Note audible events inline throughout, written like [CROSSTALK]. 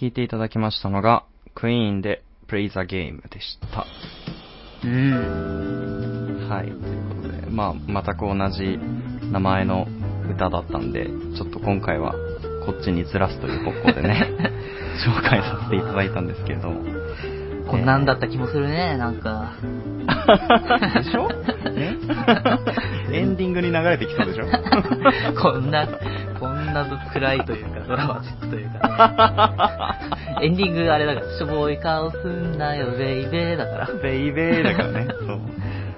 聴いていただきましたのが、クイーンで Play the Game でした。うん。はい。ということで、まあ、全く同じ名前の歌だったんで、ちょっと今回はこっちにずらすという方向でね、[LAUGHS] 紹介させていただいたんですけれども。こんなんだった気もするね、なんか。でしょ？[LAUGHS] ね？エンディングに流れてきそうでしょ？[LAUGHS] こんな、こんな暗いというか、ドラマチックというかね。[LAUGHS] エンディングあれだから、しょぼい顔すんなよ、ベイベーだから。ベイベーだからね。そう。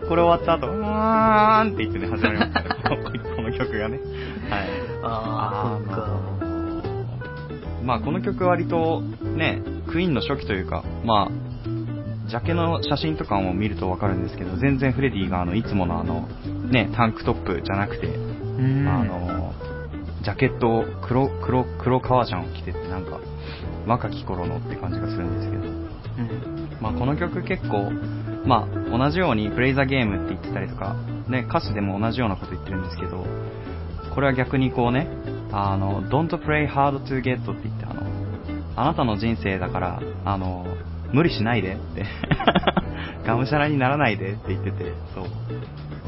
これ終わった後、うーんって言ってね、始まりますから、このこの曲がね。はい。あー、そっか。まあこの曲割とね、クイーンの初期というか、まあ、ジャケの写真とかも見るとわかるんですけど、全然フレディがあの、いつものあの、ね、タンクトップじゃなくて、うん。あの、ジャケットを黒、黒、黒革ジャンを着てってなんか、若き頃のって感じがするんですけど、うん。まあこの曲結構、まあ同じようにプレイザーゲームって言ってたりとか、ね、歌詞でも同じようなこと言ってるんですけど、これは逆にこうね、あの、don't play hard to get って言ってあの、あなたの人生だから、あの、無理しないでって、[LAUGHS] がむしゃらにならないでって言ってて、そう。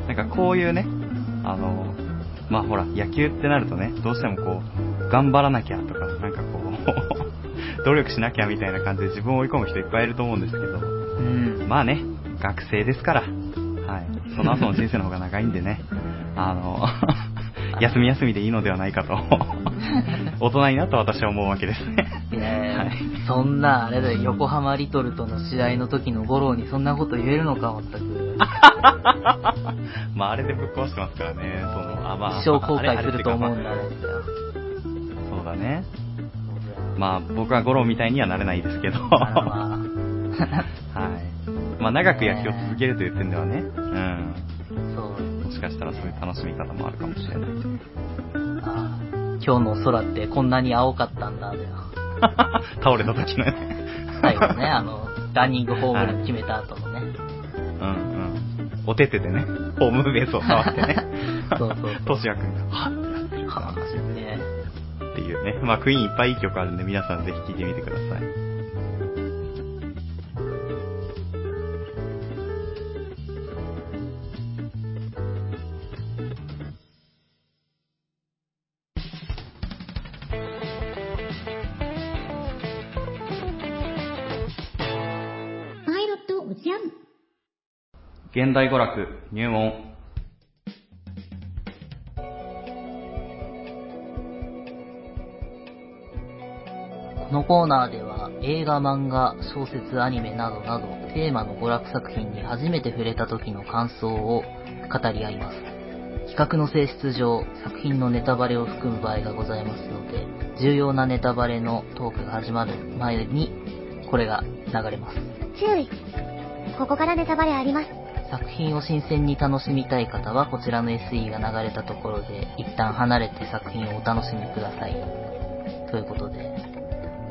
なんかこういうね、あの、まあほら、野球ってなるとね、どうしてもこう、頑張らなきゃとか、なんかこう、[LAUGHS] 努力しなきゃみたいな感じで自分を追い込む人いっぱいいると思うんですけど、うん。まあね、学生ですから、はい。その後の人生の方が長いんでね、あの、休み休みでいいのではないかと、[LAUGHS] 大人になった私は思うわけですね。いやいやはいそんな、あれだよ、横浜リトルとの試合の時の五郎にそんなこと言えるのか、全く。[LAUGHS] まああれでぶっ壊してますからね、その、あ、まあ。一生後悔すると思うんだね。そうだね。まあ僕はゴロみたいにはなれないですけど、あら [LAUGHS] はまい。まあ長く野球を続けるという点ではね、うん。しかしたらそういう楽しみ方もあるかもしれない。あ今日の空ってこんなに青かったんだ。[LAUGHS] 倒れた時のね。最後ね、[LAUGHS] あの、ランニングホームラン決めた後のね。うんうん。お手手でね、ホームベースを触ってね。[LAUGHS] そうそうトシヤ君が、はっは話ぁ、ねっていうね。まあクイーンいっぱいいい曲あるんで皆さんぜひ聴いてみてください。現代娯楽入門。このコーナーでは映画、漫画、小説、アニメなどなどテーマの娯楽作品に初めて触れた時の感想を語り合います。企画の性質上、作品のネタバレを含む場合がございますので、重要なネタバレのトークが始まる前に、これが流れます。注意。ここからネタバレあります。作品を新鮮に楽しみたい方はこちらの SE が流れたところで一旦離れて作品をお楽しみください。ということで、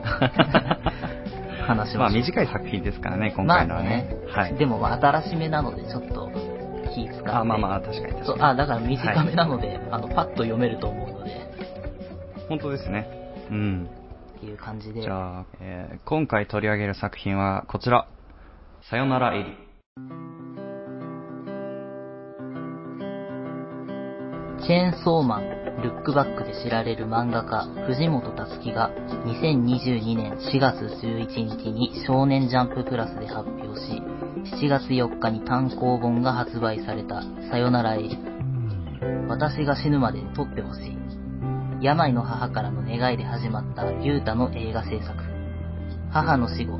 [LAUGHS] 話しまあましょう。短い作品ですからね、今回のはね。はい。でもまあ新しめなのでちょっと気使って。あ、まあまあ、確かに確かに。そうあ、だから短めなので、あの、パッと読めると思うので、本当ですね。うん。っていう感じで。じゃあ、えー今回取り上げる作品はこちら。さよならエリ。チェーンソーマン、ルックバックで知られる漫画家、藤本たつ樹が2022年4月11日に少年ジャンププラスで発表し、7月4日に単行本が発売されたさよならエリ。私が死ぬまで撮ってほしい。病の母からの願いで始まったユータの映画制作。母の死後、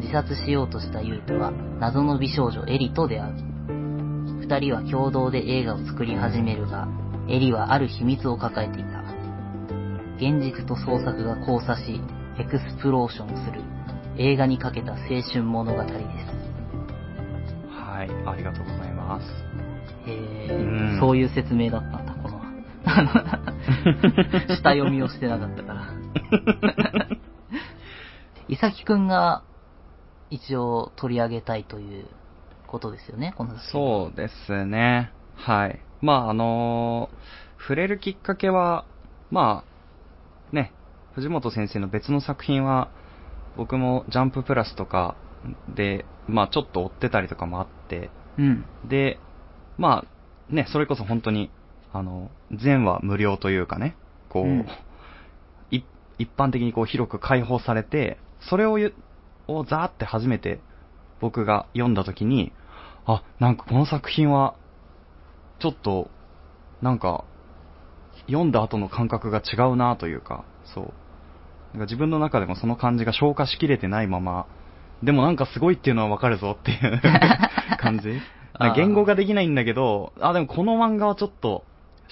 自殺しようとしたユータは謎の美少女エリと出会う。二人は共同で映画を作り始めるが、エリはある秘密を抱えていた。現実と創作が交差し、エクスプローションする映画にかけた青春物語です。はい、ありがとうございます。へうんー、そういう説明だったんだ、この。[LAUGHS] 下読みをしてなかったから。いさきくんが一応取り上げたいということですよね、この作品そうですね。はい。まあ、あのー触れるきっかけは、まあ、ね、藤本先生の別の作品は、僕もジャンププラスとかで、まあちょっと追ってたりとかもあって、うん。で、まあね、それこそ本当に、あの、全話無料というかね、こう、うんい一般的にこう広く開放されて、それをゆをザーって初めて僕が読んだ時に、あ、なんかこの作品は、ちょっと、なんか、読んだ後の感覚が違うなというか、そう。なんか自分の中でもその感じが消化しきれてないまま、でもなんかすごいっていうのはわかるぞっていう [LAUGHS] 感じ言語ができないんだけど、あ、でもこの漫画はちょっと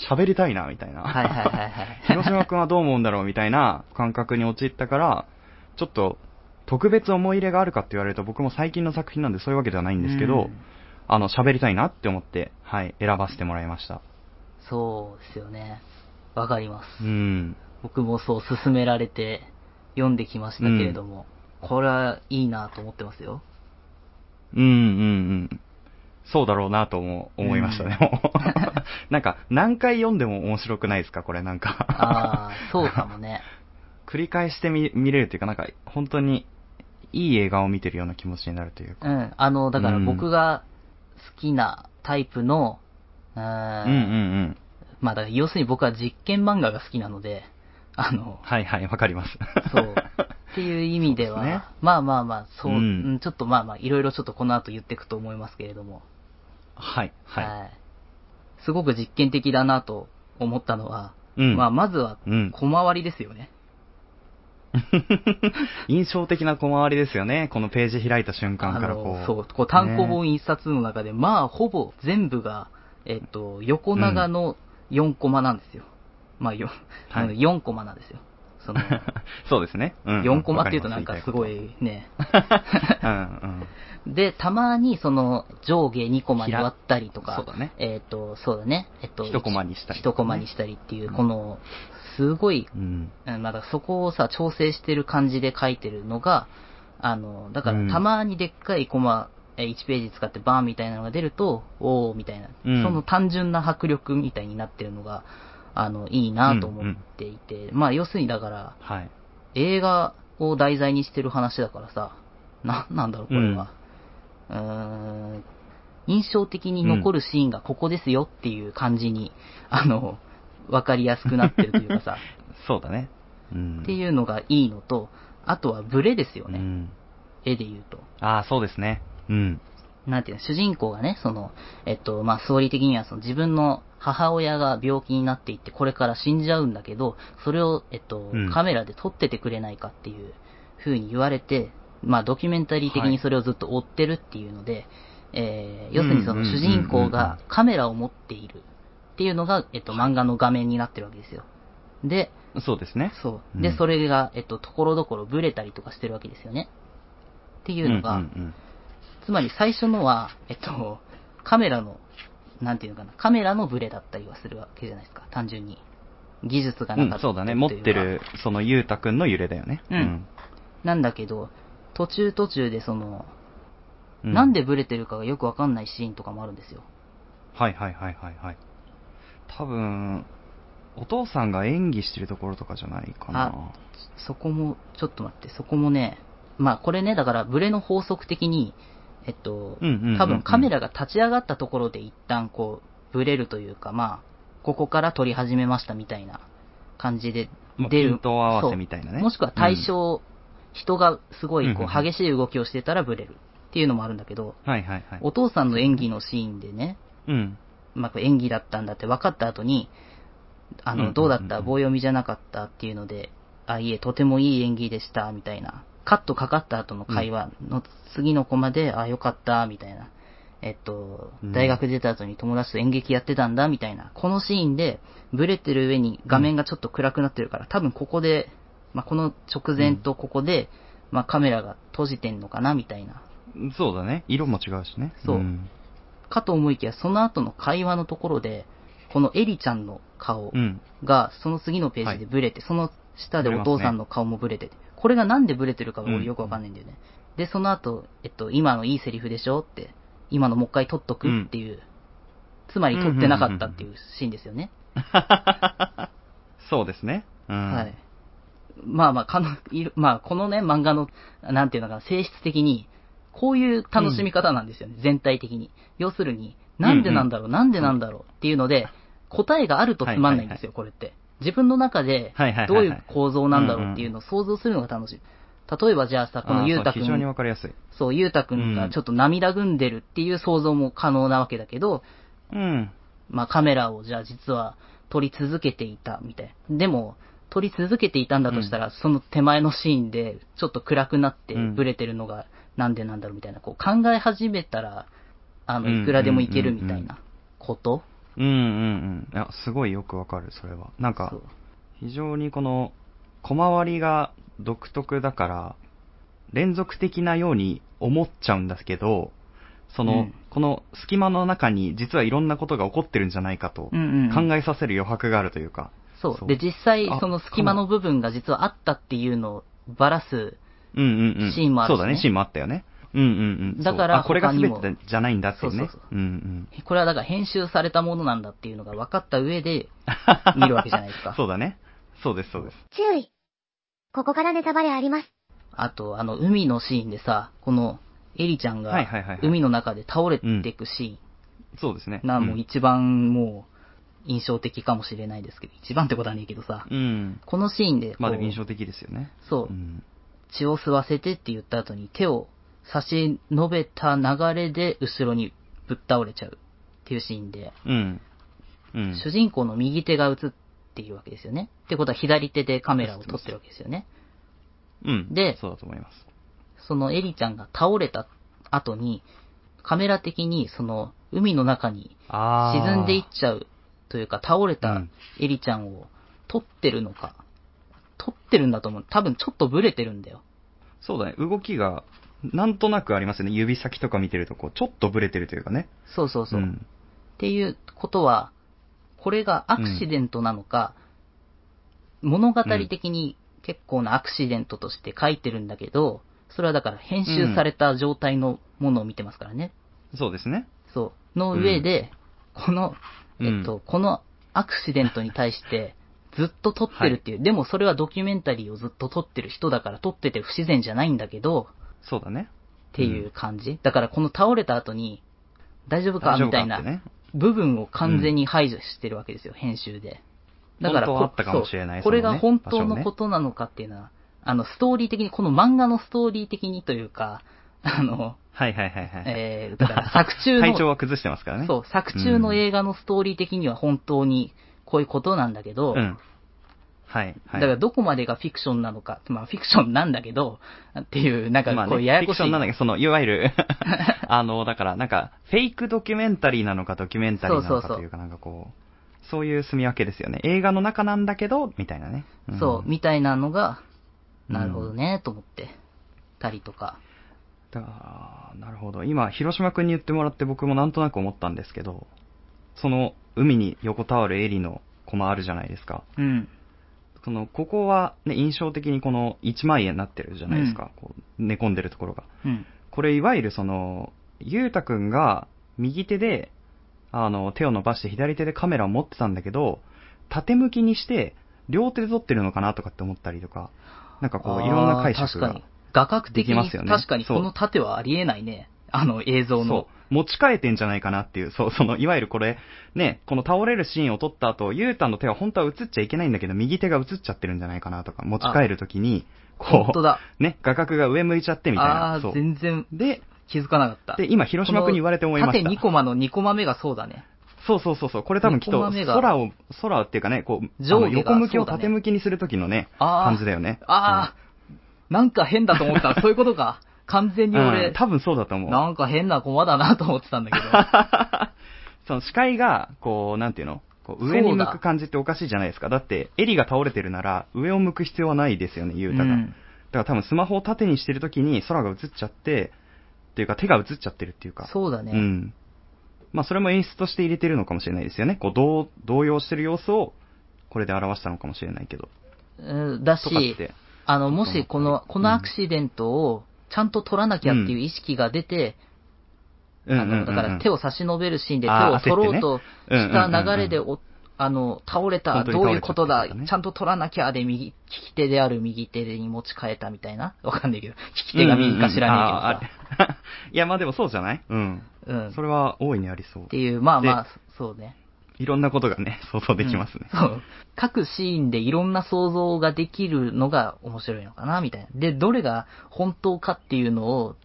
喋りたいな、みたいな。はいはいはいはい。広島君はどう思うんだろうみたいな感覚に陥ったから、ちょっと特別思い入れがあるかって言われると僕も最近の作品なんでそういうわけではないんですけど、うんあの、喋りたいなって思って、はい、選ばせてもらいました。そうですよね。わかります。うん。僕もそう勧められて読んできましたけれども、これはいいなと思ってますよ。うんうんうん。そうだろうなとも思いましたね。[LAUGHS] なんか、何回読んでも面白くないですかこれなんか。ああ、そうかもね。[LAUGHS] 繰り返してみ見れるっていうか、なんか、本当に、いい映画を見てるような気持ちになるというか。うん。あの、だから僕が好きなタイプの、うーんうんうんうん。まあだから要するに僕は実験漫画が好きなので、あの、はいはい、わかります。そう。っていう意味では、ねまあまあまあ、そう、うんうんちょっとまあまあ、いろいろちょっとこの後言っていくと思いますけれども、はい、はい。いすごく実験的だなと思ったのは、うん。まあまずはうん。小回りですよね。[LAUGHS] 印象的な小回りですよね。このページ開いた瞬間からあこう。のそう、こう単行本一冊の中で、まあほぼ全部が、えっと、横長の4コマなんですよ。まあよ、はい4コマなんですよ。その、[LAUGHS] そうですね。うん。4コマっていうとなんかすごわいね。[LAUGHS] うんうん。で、たまにその上下2コマに割ったりとか、そうだねえっ、と、そうだね。えっ、と、1コマにしたり1コマにしたりっていう、うんこの、すごい、うん。うんまあだそこをさ、調整してる感じで書いてるのが、あの、だかうん。らたまにでっかいコマ、えー1ページ使ってバーンみたいなのが出ると、おーみたいな、うん。その単純な迫力みたいになってるのが、あの、いいなと思っていて、まあ要するにだから、はい。映画を題材にしてる話だからさ、な、なんだろう、これは。うーん、印象的に残るシーンがここですよっていう感じに、あの、わかりやすくなってるというかさ、[LAUGHS] そうだね。うん。っていうのがいいのと、あとはブレですよね、うん。絵で言うと。ああ、そうですね。うん。なんていうの、主人公がね、その、えっと、まあ、ストーリー的にはその自分の母親が病気になっていって、これから死んじゃうんだけど、それを、えっと、うんカメラで撮っててくれないかっていう風に言われて、まあ、ドキュメンタリー的にそれをずっと追ってるっていうので、えー要するにその主人公がカメラを持っているっていうのが、えっと、漫画の画面になってるわけですよ。で、そうですね。そう。で、うんそれが、えっと、ところどころブレたりとかしてるわけですよね。っていうのが、うんうんつまり最初のは、えっと、カメラの、なんていうのかな、カメラのブレだったりはするわけじゃないですか、単純に。技術がう。なんかったそうだね。持ってる、そのゆうたくんの揺れだよね。うんなんだけど、途中途中でその、うなんでブレてるかがよくわかんないシーンとかもあるんですよ。はいはいはいはいはい。多分、お父さんが演技してるところとかじゃないかな。そこも、ちょっと待って、そこもね、まあこれね、だからブレの法則的に、えっと、うんうんうんうん多分カメラが立ち上がったところで一旦こう、ブレるというか、まあ、ここから撮り始めましたみたいな感じでまあ出る。ピント合わせみたいなねもしくは対象、人がすごいこうんうんう激しい動きをしてたらブレるっていうのもあるんだけど、はいはいはい。お父さんの演技のシーンでね、うん。まあ、これ演技だったんだって分かった後に、あの、どうだった？棒読みじゃなかったっていうので、あ、いえ、とてもいい演技でした、みたいな。カットかかった後の会話の次のコマで、あ、よかった、みたいな。えっと、うん大学出た後に友達と演劇やってたんだ、みたいな。このシーンで、ブレてる上に画面がちょっと暗くなってるから、多分ここで、まあ、この直前とここで、まあ、カメラが閉じてんのかな、みたいな。そうだね。色も違うしね。そうんかと思いきや、その後の会話のところで、このエリちゃんの顔うん。が、その次のページでブレて、その下でお父さんの顔もブレてて、これがなんでブレてるかが俺よくわかんないんだよね。で、その後、えっと、今のいいセリフでしょって、今のもう一回撮っとくっていう、つまり撮ってなかったっていうシーンですよね。[LAUGHS] そうですね。うん。はい。まあまあ、かの、まあ、このね、漫画の、なんていうのかな、性質的に、こういう楽しみ方なんですよね、全体的に。要するに、なんでなんだろう、なんでなんだろうっていうので、答えがあるとつまんないんですよ、これって。自分の中ではいはいはいはい、どういう構造なんだろうっていうのを想像するのが楽しい。例えばじゃあさ、このゆうたくあーそう非常にん、わかりやすい。そう、ゆうたくんがちょっと涙ぐんでるっていう想像も可能なわけだけど、うん。まあカメラをじゃあ実は撮り続けていたみたいな。でも、撮り続けていたんだとしたら、その手前のシーンでちょっと暗くなってうんブレてるのがなんでなんだろうみたいな、こう考え始めたら、あの、うんいくらでもいけるみたいなこと？うんうんうん。いや、すごいよくわかる、それは。なんかそう、非常にこの、小回りが独特だから、連続的なように思っちゃうんですけど、その、うんこの隙間の中に実はいろんなことが起こってるんじゃないかとうんうん。考えさせる余白があるというか。そう。で、実際あ、その隙間の部分が実はあったっていうのをばらす。うんうんうん。シーンもあるしねそうだね、シーンもあったよね。うんうんうん。だからこれが全てじゃないんだっていうね。そうそうそううんうん。これはだから編集されたものなんだっていうのが分かった上で [LAUGHS] 見るわけじゃないですか。そうだね。そうです、そうです。注意。ここからネタバレあります。あと、あの、海のシーンでさ、この、エリちゃんがはいはいはいはい、海の中で倒れていくシそうですね。ーンな、もううん一番もう、印象的かもしれないですけど、一番ってことはねえけどさ、うん。このシーンでこう、まあでも印象的ですよね。そうう、ん。血を吸わせてって言った後に手を差し伸べた流れで後ろにぶっ倒れちゃうっていうシーンで、うん。うん。主人公の右手が映っているわけですよね。ってことは左手でカメラを撮ってるわけですよね。うん。でそうだと思います。そのエリちゃんが倒れた後に、カメラ的にその海の中に沈んでいっちゃうというか倒れたうんエリちゃんを撮ってるのか、撮ってるんだと思う。多分ちょっとブレてるんだよ。そうだね。動きが、なんとなくありますよね。指先とか見てると、こう、ちょっとブレてるというかね。そうそうそう。っんていうことは、これがアクシデントなのか、物語的に結構なアクシデントとして書いてるんだけど、それはだから編集された状態のものを見てますからね。そうですね。そう。の上で、この、うんえっと、このアクシデントに対して、ずっと撮ってるっていう、でもそれはドキュメンタリーをずっと撮ってる人だから撮ってて不自然じゃないんだけど、そうだね。っていう感じ。だからこの倒れた後に、大丈夫か大丈夫みたいな。部分を完全に排除してるわけですよ、編集で。だからこれが本当のことなのかっていうのは、あの、ストーリー的に、この漫画のストーリー的にというか、[LAUGHS] あの、はいはいはいはい。えー、だから作中の、体調は崩してますからね。そう、作中の映画のストーリー的には本当にこういうことなんだけど、うん。はい。はい。だからどこまでがフィクションなのか、まあフィクションなんだけど、っていう、なんかこうややこしい。フィクションなんだけど、その、いわゆる、[LAUGHS] あの、だから、なんか、フェイクドキュメンタリーなのか、ドキュメンタリーなのかというか、なんかこう、そういう住み分けですよね。映画の中なんだけど、みたいなね。んそう、みたいなのが、うんなるほどね、と思って、たりとか。だからなるほど。今、広島くんに言ってもらって僕もなんとなく思ったんですけど、その、海に横たわるエリのコマあるじゃないですか。うん。その、ここは、ね、印象的にこの一枚絵になってるじゃないですか。こう寝込んでるところが。うん。これいわゆるその、ゆうたくんが右手で、あの、手を伸ばして左手でカメラを持ってたんだけど、縦向きにして、両手で撮ってるのかなとかって思ったりとか、なんかこう、いろんな解釈があー確かに。。画角的できに、ますよね確かにこの縦はありえないね。あの映像の持ち替えてんじゃないかなっていう、そう、[LAUGHS] その、いわゆるこれ、ね、この倒れるシーンを撮った後、ゆうたの手は本当は映っちゃいけないんだけど、右手が映っちゃってるんじゃないかなとか、持ち替えるときに、こう。ね、画角が上向いちゃってみたいあな。あー、そう。全然で、気づかなかった。で、今、広島君に言われて思いました。縦2コマの2コマ目がそうだね。そうそうそうそう。これ多分きっと空を、空っていうかね、こう、上横向きを縦向きにするときのね、感じだよね。ああ、なんか変だと思ったらそういうことか。完全にうん、俺、うん多分そうだと思う。なんか変なコマだなと思ってたんだけど。[LAUGHS] その視界が、こう、なんていうのこう上に向く感じっておかしいじゃないですか。だって、襟が倒れてるなら、上を向く必要はないですよね、ゆうたが。うんだから多分スマホを縦にしてるときに空が映っちゃって、っていうか手が映っちゃってるっていうか。そうだね。うん。まあそれも演出として入れてるのかもしれないですよね。こう、動動揺してる様子を、これで表したのかもしれないけど。うんだしてあの、もしこの、このアクシデントをちゃんと取らなきゃっていう意識が出て、うん。あの、だから手を、を差し伸べるシーンで手を取ろうとした流れでおあの、倒れた、どういうことだ、ちゃんと取らなきゃで右、利き手である右手に持ち替えたみたいな？わかんないけど、利き手が右か知らねえけどさ。[LAUGHS] いや、まあでもそうじゃない？うん。うん。それは大いにありそう。っ。ていう、まあまあで、そうね。いろんなことがね、想像できますね。うんそう。各シーンでいろんな想像ができるのが面白いのかな、みたいな。で、どれが本当かっていうのを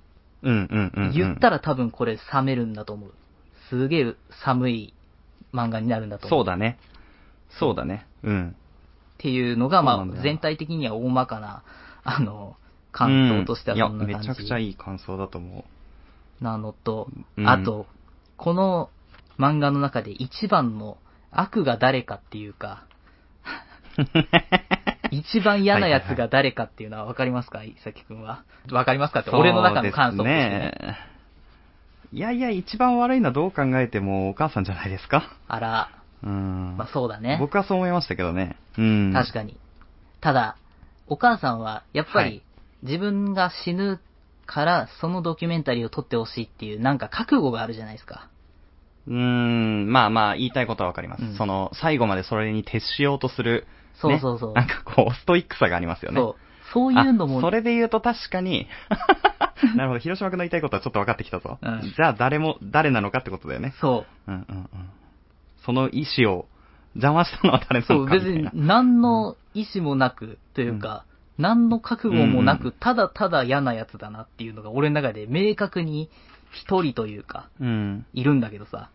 うんうんうん、うん。言ったら多分これ冷めるんだと思う。すげえ寒い漫画になるんだと思う。そうだね。そうだね。うん。っていうのが、まあ全体的には大まかな、あの、感想としてはそんな感じ。めちゃくちゃいい感想だと思なのと、うんあと、この漫画の中で一番の悪が誰かっていうか、う。[LAUGHS] 一番嫌なやつが誰かっていうのは分かりますか？伊崎くんは。分かりますかって、俺の中の感想としてね。いやいや、一番悪いのはどう考えてもお母さんじゃないですか？あら、うん。まあそうだね。僕はそう思いましたけどね。うん。確かに。ただ、お母さんは、やっぱりはい、自分が死ぬから、そのドキュメンタリーを撮ってほしいっていう、なんか覚悟があるじゃないですか。うーん、まあまあ、言いたいことはわかります。うんその、最後までそれに徹しようとする、ねそうそうそう。なんかこう、ストイックさがありますよね。そう。そういうのも、あそれで言うと確かに、[LAUGHS] なるほど、広島君の言いたいことはちょっと分かってきたぞ。うんじゃあ誰も、誰なのかってことだよね。そう。うんうんうん。その意思を邪魔したのは誰なそう、のかみ別にたいな。何の意思もなく、というか、何の覚悟もなく、うんただただ嫌なやつだなっていうのが俺の中で明確に一人というか、うん。いるんだけどさ。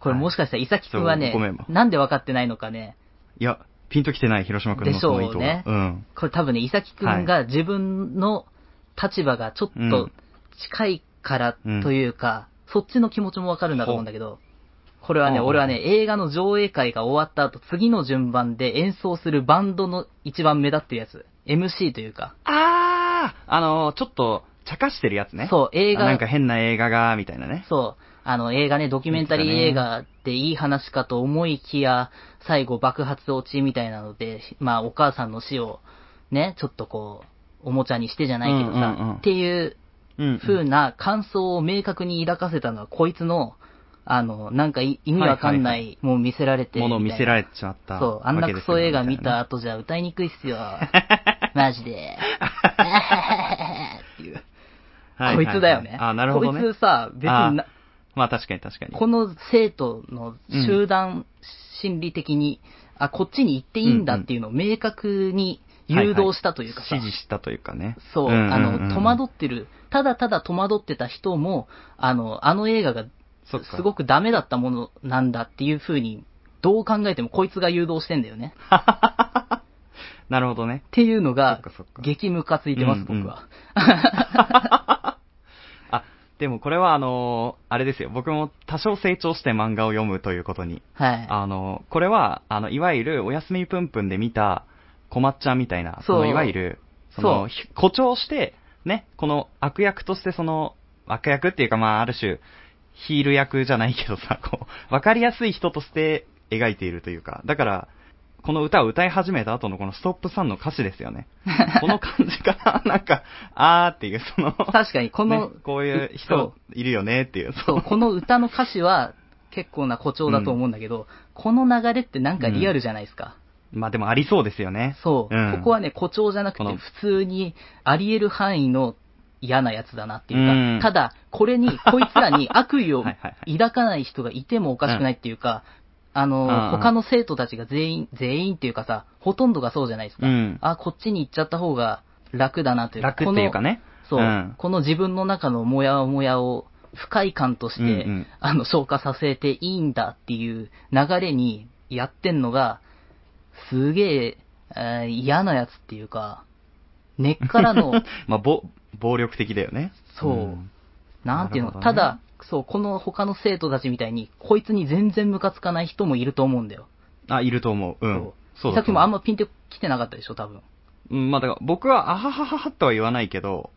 これはい。もしかしたら、伊崎くんはねそうごめんも、なんで分かってないのかね、いや、ピンときてない広島君のでしょうその意図が。ねうん。これ多分ね、伊崎くんが自分の立場がちょっと近いからというか、そっちの気持ちもわかるんだと思うんだけど、これはね、うん俺はね、映画の上映会が終わった後、次の順番で演奏するバンドの一番目立ってるやつ、MC というか、あーあの、ちょっと、茶化してるやつね。そう、映画、あなんか変な映画が、みたいなね。そう、あの映画ね、ドキュメンタリー映画でいい話かと思いきや、最後爆発落ちみたいなので、まあお母さんの死をね、ちょっとこう、おもちゃにしてじゃないけどさ、うんうんうんっていううん。風な感想を明確に抱かせたのは、こいつの、あの、なんかい意味わかんない、はいはいもう見せられてものを見せられれちまった。そう、あんなクソ映画見たわ後じゃ歌いにくいっすよ。[LAUGHS] マジで。っていこいつだよね。あ、なるほどね。こいつさ、別にな、まあ確かに確かに。この生徒の集団心理的に、あ、こっちに行っていいんだっていうのを明確に誘導したというかさ、指示したというかね。そう、んんんあの、戸惑ってる、ただただ戸惑ってた人も、あの、あの映画がすごくダメだったものなんだっていう風に、どう考えてもこいつが誘導してんだよね。[LAUGHS] なるほどね。っていうのが激ムカついてます、うんうん僕は。あ、でもこれはあのーあれですよ。僕も多少成長して漫画を読むということに。はい。あのーこれは、あの、いわゆるおやすみぷんぷんで見た、こまっちゃんみたいな、そうのいわゆる、その、ひ誇張して、ね、この悪役としてその、悪役っていうかまあ、ある種、ヒール役じゃないけどさ、こう、わかりやすい人として描いているというか、だから、この歌を歌い始めた後のこのストップさんの歌詞ですよね。[LAUGHS] この感じから、なんか、あーっていう、その、確かに、この、ねこういうそ人いるよねっていう。そう、この歌の歌詞は結構な誇張だと思うんだけど、この流れってなんかリアルじゃないですか。まあでもありそうですよね。そう、うんここはね、誇張じゃなくて、この普通にあり得る範囲の嫌なやつだなっていうか、うんただ、これに、こいつらに悪意を [LAUGHS] はいはいはい抱かない人がいてもおかしくないっていうか、あの、うん他の生徒たちが全員、全員っていうかさ、ほとんどがそうじゃないですか。うん。あ、こっちに行っちゃった方が楽だなというか、楽っていうかね。この、そう、ん。この自分の中のモヤモヤを不快感として、うんうん。あの、消化させていいんだっていう流れにやってんのが、すげえ、えー嫌なやつっていうか、根っからの、[LAUGHS] まあ、ぼ、暴力的だよね。そうん。なんていうの、なるほどね。ただ、そう、この他の生徒たちみたいに、こいつに全然ムカつかない人もいると思うんだよ。あ、いると思う。うん。そう。さっきもあんま。まピンと来てなかったでしょ、多分。うん、まあ、だから僕は、あははははとは言わないけど、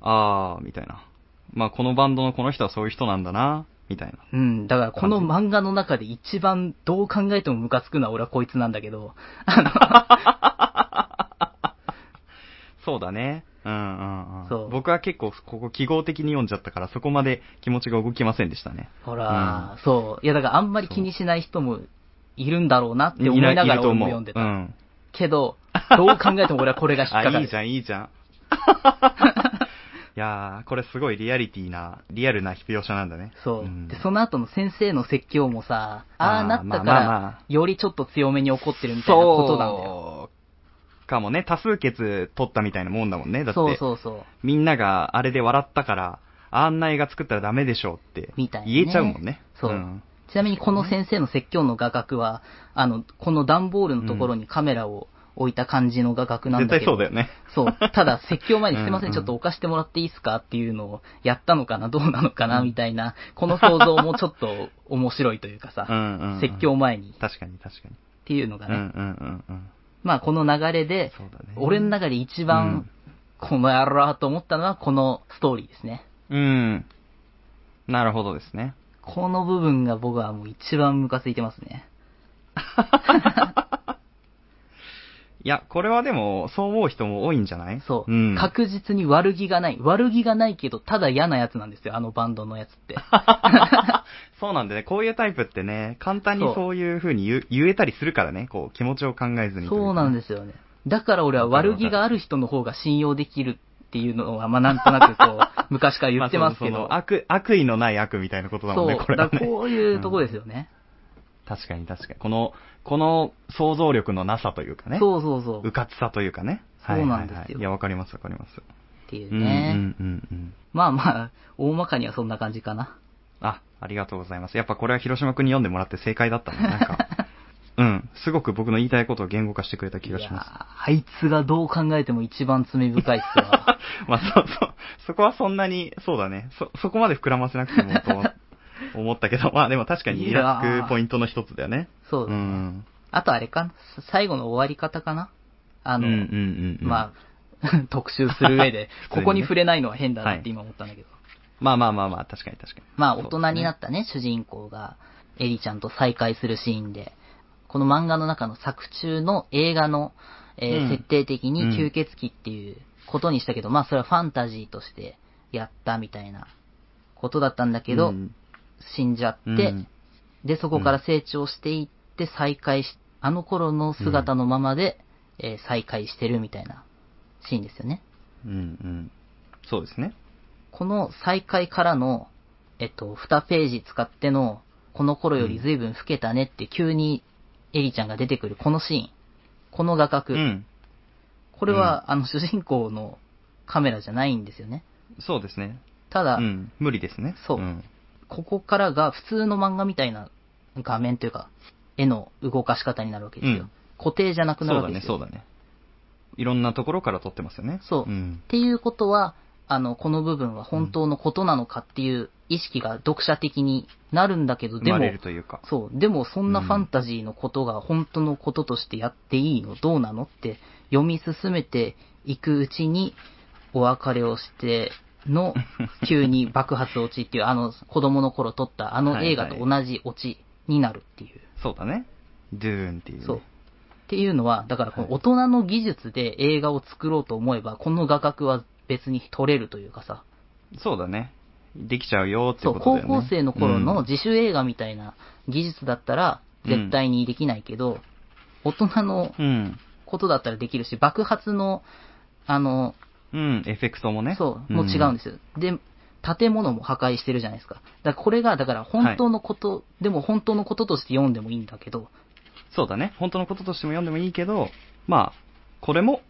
あー、みたいな。まあ、このバンドのこの人はそういう人なんだな、みたいな。うん、だからこの漫画の中で一番どう考えてもムカつくのは俺はこいつなんだけど、あ [LAUGHS] そうだね。うんうんうん。僕は結構、ここ記号的に読んじゃったから、そこまで気持ちが動きませんでしたね。の、ほら、そう。いやだからあんまり気にしない人もいるんだろうなって思いながら俺も読んでた。うん。けど、どう考えても俺はこれが引っかかあ、る。いいじゃん、いいじゃん。[LAUGHS] いやー、これすごいリアリティな、リアルな描写なんだね。そう、んで、その後の先生の説教もさ、ああなったから、まあまあまあよりちょっと強めに怒ってるみたいなことなんだよ。そうかもね、多数決取ったみたいなもんだもんね。だって、そうそうそう。みんながあれで笑ったから、あんな映画作ったらダメでしょうってみたいなね言えちゃうもんね。そううんちなみにこの先生の説教の画角は、あの、この段ボールのところにカメラを置いた感じの画角なん絶対だけど。そうだよね。そう。ただ、説教前にすいません、ちょっと置かしてもらっていいですかっていうのをやったのかな、どうなのかな、みたいな、この想像もちょっと面白いというかさ、うんうんうん説教前にっ確かに確かに。ていうのがね、うんうんうんうん。まあこの流れで。俺の中で一番、この野郎と思ったのはこのストーリーですね。うん。なるほどですね。この部分が僕はもう一番ムカついてますね。[LAUGHS] いや、これはでも、そう思う人も多いんじゃない？そう、ん。確実に悪気がない。悪気がないけど、ただ嫌なやつなんですよ、あのバンドのやつって。[LAUGHS] そうなんでね、こういうタイプってね、簡単そうにそういう風に言う言えたりするからね、こう、気持ちを考えずに。そうなんですすよね。だから俺は悪気がある人の方が信用できるっていうのは、まあなんとなくこう、[LAUGHS] 昔から言ってますけど。あそうその悪、悪意のない悪みたいなことだもんね、そう、これはね。だからこういうとこですよね。確かに確かに。この、この想像力のなさというかね。そうそうそう。うかつさというかね。そうなんですよはいはいはいいや、わかりますわかります。っていううんね。うんうんうん。まあまあ、大まかにはそんな感じかな。あ、ありがとうございます。やっぱこれは広島くんに読んでもらって正解だったの。なんか、[LAUGHS] うん。すごく僕の言いたいことを言語化してくれた気がします。あいつがどう考えても一番罪深いっすわ。[LAUGHS] まあ、そうそう。そこはそんなに、そうだね。そ、そこまで膨らませなくてもと思思ったけど、[LAUGHS] まあでも確かにイラつくポイントの一つだよね。そうだね。ん。あとあれかな？最後の終わり方かな？あの、うんうんうんうんまあ、[LAUGHS] 特集する上で、[LAUGHS] ここに触れないのは変だなって今思ったんだけど。まあまあまあまあ、確かに確かに。まあ、大人になっったね、主人公が、エリちゃんと再会するシーンで、この漫画の中の作中の映画の、えーうん設定的にうん吸血鬼っていうことにしたけど、まあそれはファンタジーとしてやったみたいなことだったんだけど、うん死んじゃって、うんで、そこから成長していって再会し、あの頃の姿のままで、えー再会してるみたいなシーンですよね。うんうん。そうですね。この再会からの、えっと、2ページ使っての、この頃より随分老けたねって急にエリちゃんが出てくるこのシーン。この画角。うん。これは、あの、主人公のカメラじゃないんですよね。そうですね。ただ、うん。無理ですね。そうんここからが普通の漫画みたいな画面というか、絵の動かし方になるわけですよ。うん固定じゃなくなそうだね、るわけですよ。そうだね。いろんなところから撮ってますよね。そううんっ。ていうことは、あの、この部分は本当のことなのかっていう意識が読者的になるんだけど、でも。そう、でもそんなファンタジーのことが本当のこととしてやっていいのどうなのって読み進めていくうちに、お別れをしての、急に爆発落ちっていう、あの、子供の頃撮ったあの映画と同じ落ちになるっていう。そうだね。ドゥーンっていうね。そう。っていうのは、だからこの大人の技術で映画を作ろうと思えば、この画角は別に撮れるというかさ、そうだね。できちゃうよってことだよね。高校生の頃のうん自主映画みたいな技術だったら絶対にできないけど、大人のうん。ことだったらできるし、爆発の、あの、うん、エフェクトもね。そう、もう違うんですよ。で、建物も破壊してるじゃないですか。だからこれが、だから本当のこと、でも本当のこととして読んでもいいんだけど、そうだね。本当のこととしても読んでもいいけど、まあ、これも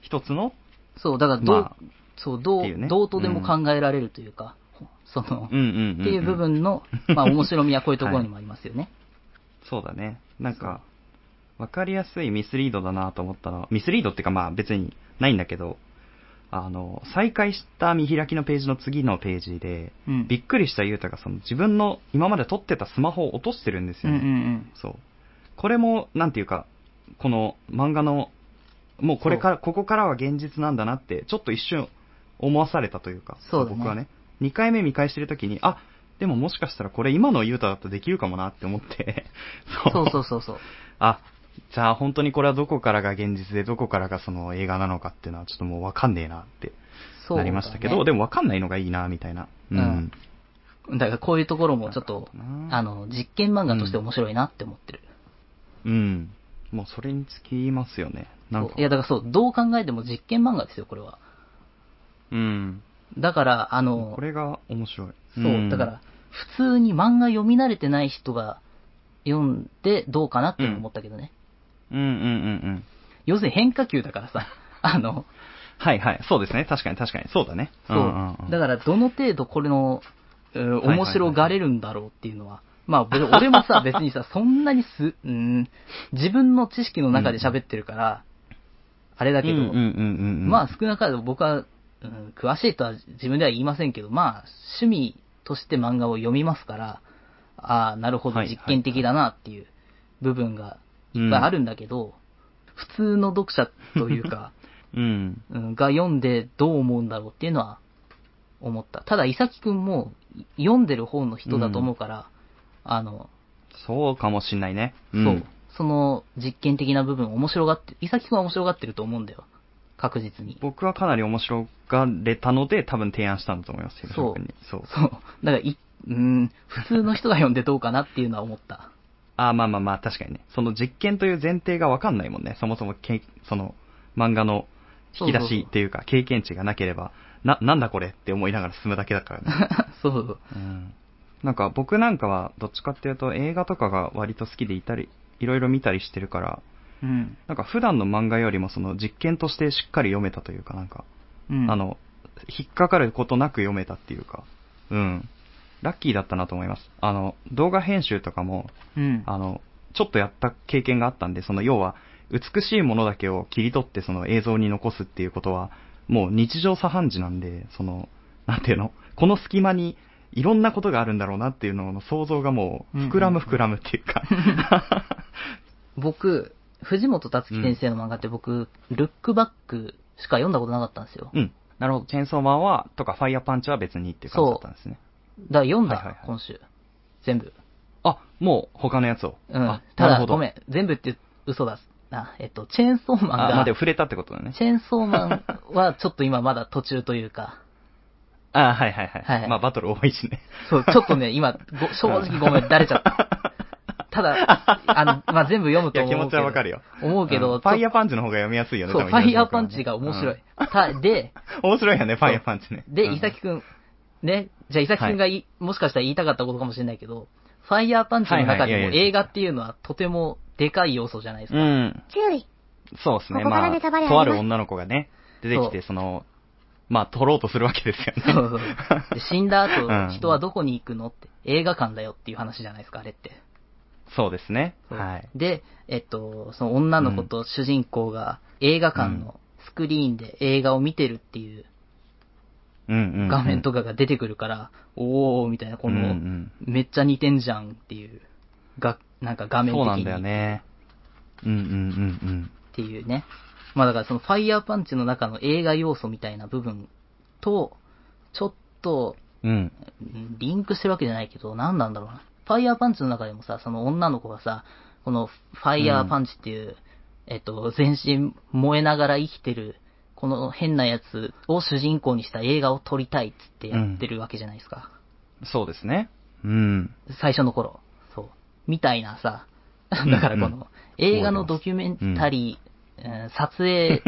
一つの、そう、だからどう、まあそう、どう、ねどうとでも考えられるというか、その、うんうんうん、うん。っていう部分の、まあ [LAUGHS] 面白みはこういうところにもありますよね。そうだね。なんか、わかりやすいミスリードだなと思ったのは、ミスリードっていうかまあ別にないんだけど、あの、再開した見開きのページの次のページで、うん。びっくりしたゆうたがその自分の今まで撮ってたスマホを落としてるんですうんよね。うんうん。そう。これも、なんていうか、この漫画の、もうこれから、ここからは現実なんだなって、ちょっと一瞬思わされたというか、そうだね僕はね、2回目見返してるときに、あ、でももしかしたらこれ今のユータだとできるかもなって思って、そうそうそうそう。[LAUGHS] あ、じゃあ本当にこれはどこからが現実でどこからがその映画なのかっていうのはちょっともうわかんねえなってなりましたけど、でもわかんないのがいいな、みたいな。うん。だからこういうところもちょっとあの、実験漫画として面白いなって思ってる。うん。もうそれにつきますよね。なんか。いや、だからそう、どう考えても実験漫画ですよ、これは。うん。だから、あのこ、れが面白い。そう、んだから、普通に漫画読み慣れてない人が読んでどうかなって思ったけどね。うんうんうんうん。要するに変化球だからさ、[LAUGHS] あの、はいはい。そうですね。確かに確かに。そうだね。そう。んんんだから、どの程度これの、えーはいはいはい面白がれるんだろうっていうのは、まあ、俺もさ、[LAUGHS] 別にさ、そんなにす、うん、自分の知識の中で喋ってるから、あれだけど、うんうんうんうん。まあ、少なからず僕は、うん、詳しいとは自分では言いませんけど、まあ、趣味として漫画を読みますから、ああ、なるほど、はい実験的だなっていう部分がいっぱいあるんだけど、普通の読者というか、[LAUGHS] うん。うん、が読んでどう思うんだろうっていうのは思った。ただ、伊崎くんも読んでる方の人だと思うから、あの、そうかもしんないね。んそう、その実験的な部分面白がって、伊崎くんは面白がってると思うんだよ。確実に。僕はかなり面白がれたので、多分提案したんだと思います、そうそう。そう。だからい、[LAUGHS] うん、普通の人が読んでどうかなっていうのは思った。あーまあまあまあ、確かにね。その実験という前提がわかんないもんね。そもそもけ、その、漫画の引き出そうそうそうしっていうか、経験値がなければ、な、なんだこれって思いながら進むだけだからね。[LAUGHS] そう。うん。なんか僕なんかは、どっちかっていうと映画とかが割と好きでいたり、いろいろ見たりしてるから、うん。なんか普段の漫画よりもその実験としてしっかり読めたというか、なんか、うん。あ、の、引っかかることなく読めたっていうか、うん。ラッキーだったなと思います。あの、動画編集とかも、うん。あの、ちょっとやった経験があったんで、その要は、美しいものだけを切り取ってその映像に残すっていうことは、もう日常茶飯事なんで、その、なんていうの？この隙間にいろんなことがあるんだろうなっていうのの想像がもう、膨らむ膨らむっていうか。[LAUGHS] 僕、藤本達樹先生の漫画って僕、ルックバックしか読んだことなかったんですよ。うん。なるほど。チェーンソーマンは、とかファイヤーパンチは別にっていう感じだったんですね。だから読んだ、はいはいはい今週。全部。あ、もう他のやつを。うんあ。ただ、なるほど。ごめん。全部って嘘だ。あ、えっと、チェーンソーマンあ、まあが、でも触れたってことだね。チェーンソーマンはちょっと今まだ途中というか、あはいはいはい。はいまあバトル多いしね。そう、ちょっとね、今、ご正直ごめん、だれちゃった。[LAUGHS] ただ、あの、まあ、全部読むいや、と思うけど。気持ちはわかるよ。思うけど、んファイヤーンパンチの方が読みやすいよね、そう、多分ファイヤーパンチが面白い。たで、う [LAUGHS] ん面白いよね、ファイヤーパンチね。で、うん伊崎くん、ね、じゃあ伊崎くんがい、もしかしたら言いたかったことかもしれないけど、ファイヤーパンチの中でも映画っていうのはとてもでかい要素じゃないですか。うん。注意。そうですね。ここからまあ、ネタバレありますとある女の子がね、出てきて、そその、まあ、取ろうとするわけですよね。そうそう。で [LAUGHS] 死んだ後、うん人はどこに行くのって、映画館だよっていう話じゃないですか、あれって。そうですね。はい。で、えっと、その女の子と主人公が映画館のスクリーンで映画を見てるっていう。画面とかが出てくるから、おーみたいな、この、うんうんめっちゃ似てんじゃんっていう、が、なんか画面的に。そうなんだよね。うんうんうんうん。っていうね。まあだからそのファイヤーパンチの中の映画要素みたいな部分と、ちょっと、うん。うんリンクしてるわけじゃないけど、何なんだろうな。ファイヤーパンチの中でもさ、その女の子がさ、このファイヤーパンチっていう、えっと、全身燃えながら生きてる、この変なやつを主人公にした映画を撮りたいっつってやってるわけじゃないですか。そうですね。うん。最初の頃。そう。みたいなさ、だからこうんの、映画のドキュメンタリー、うん撮影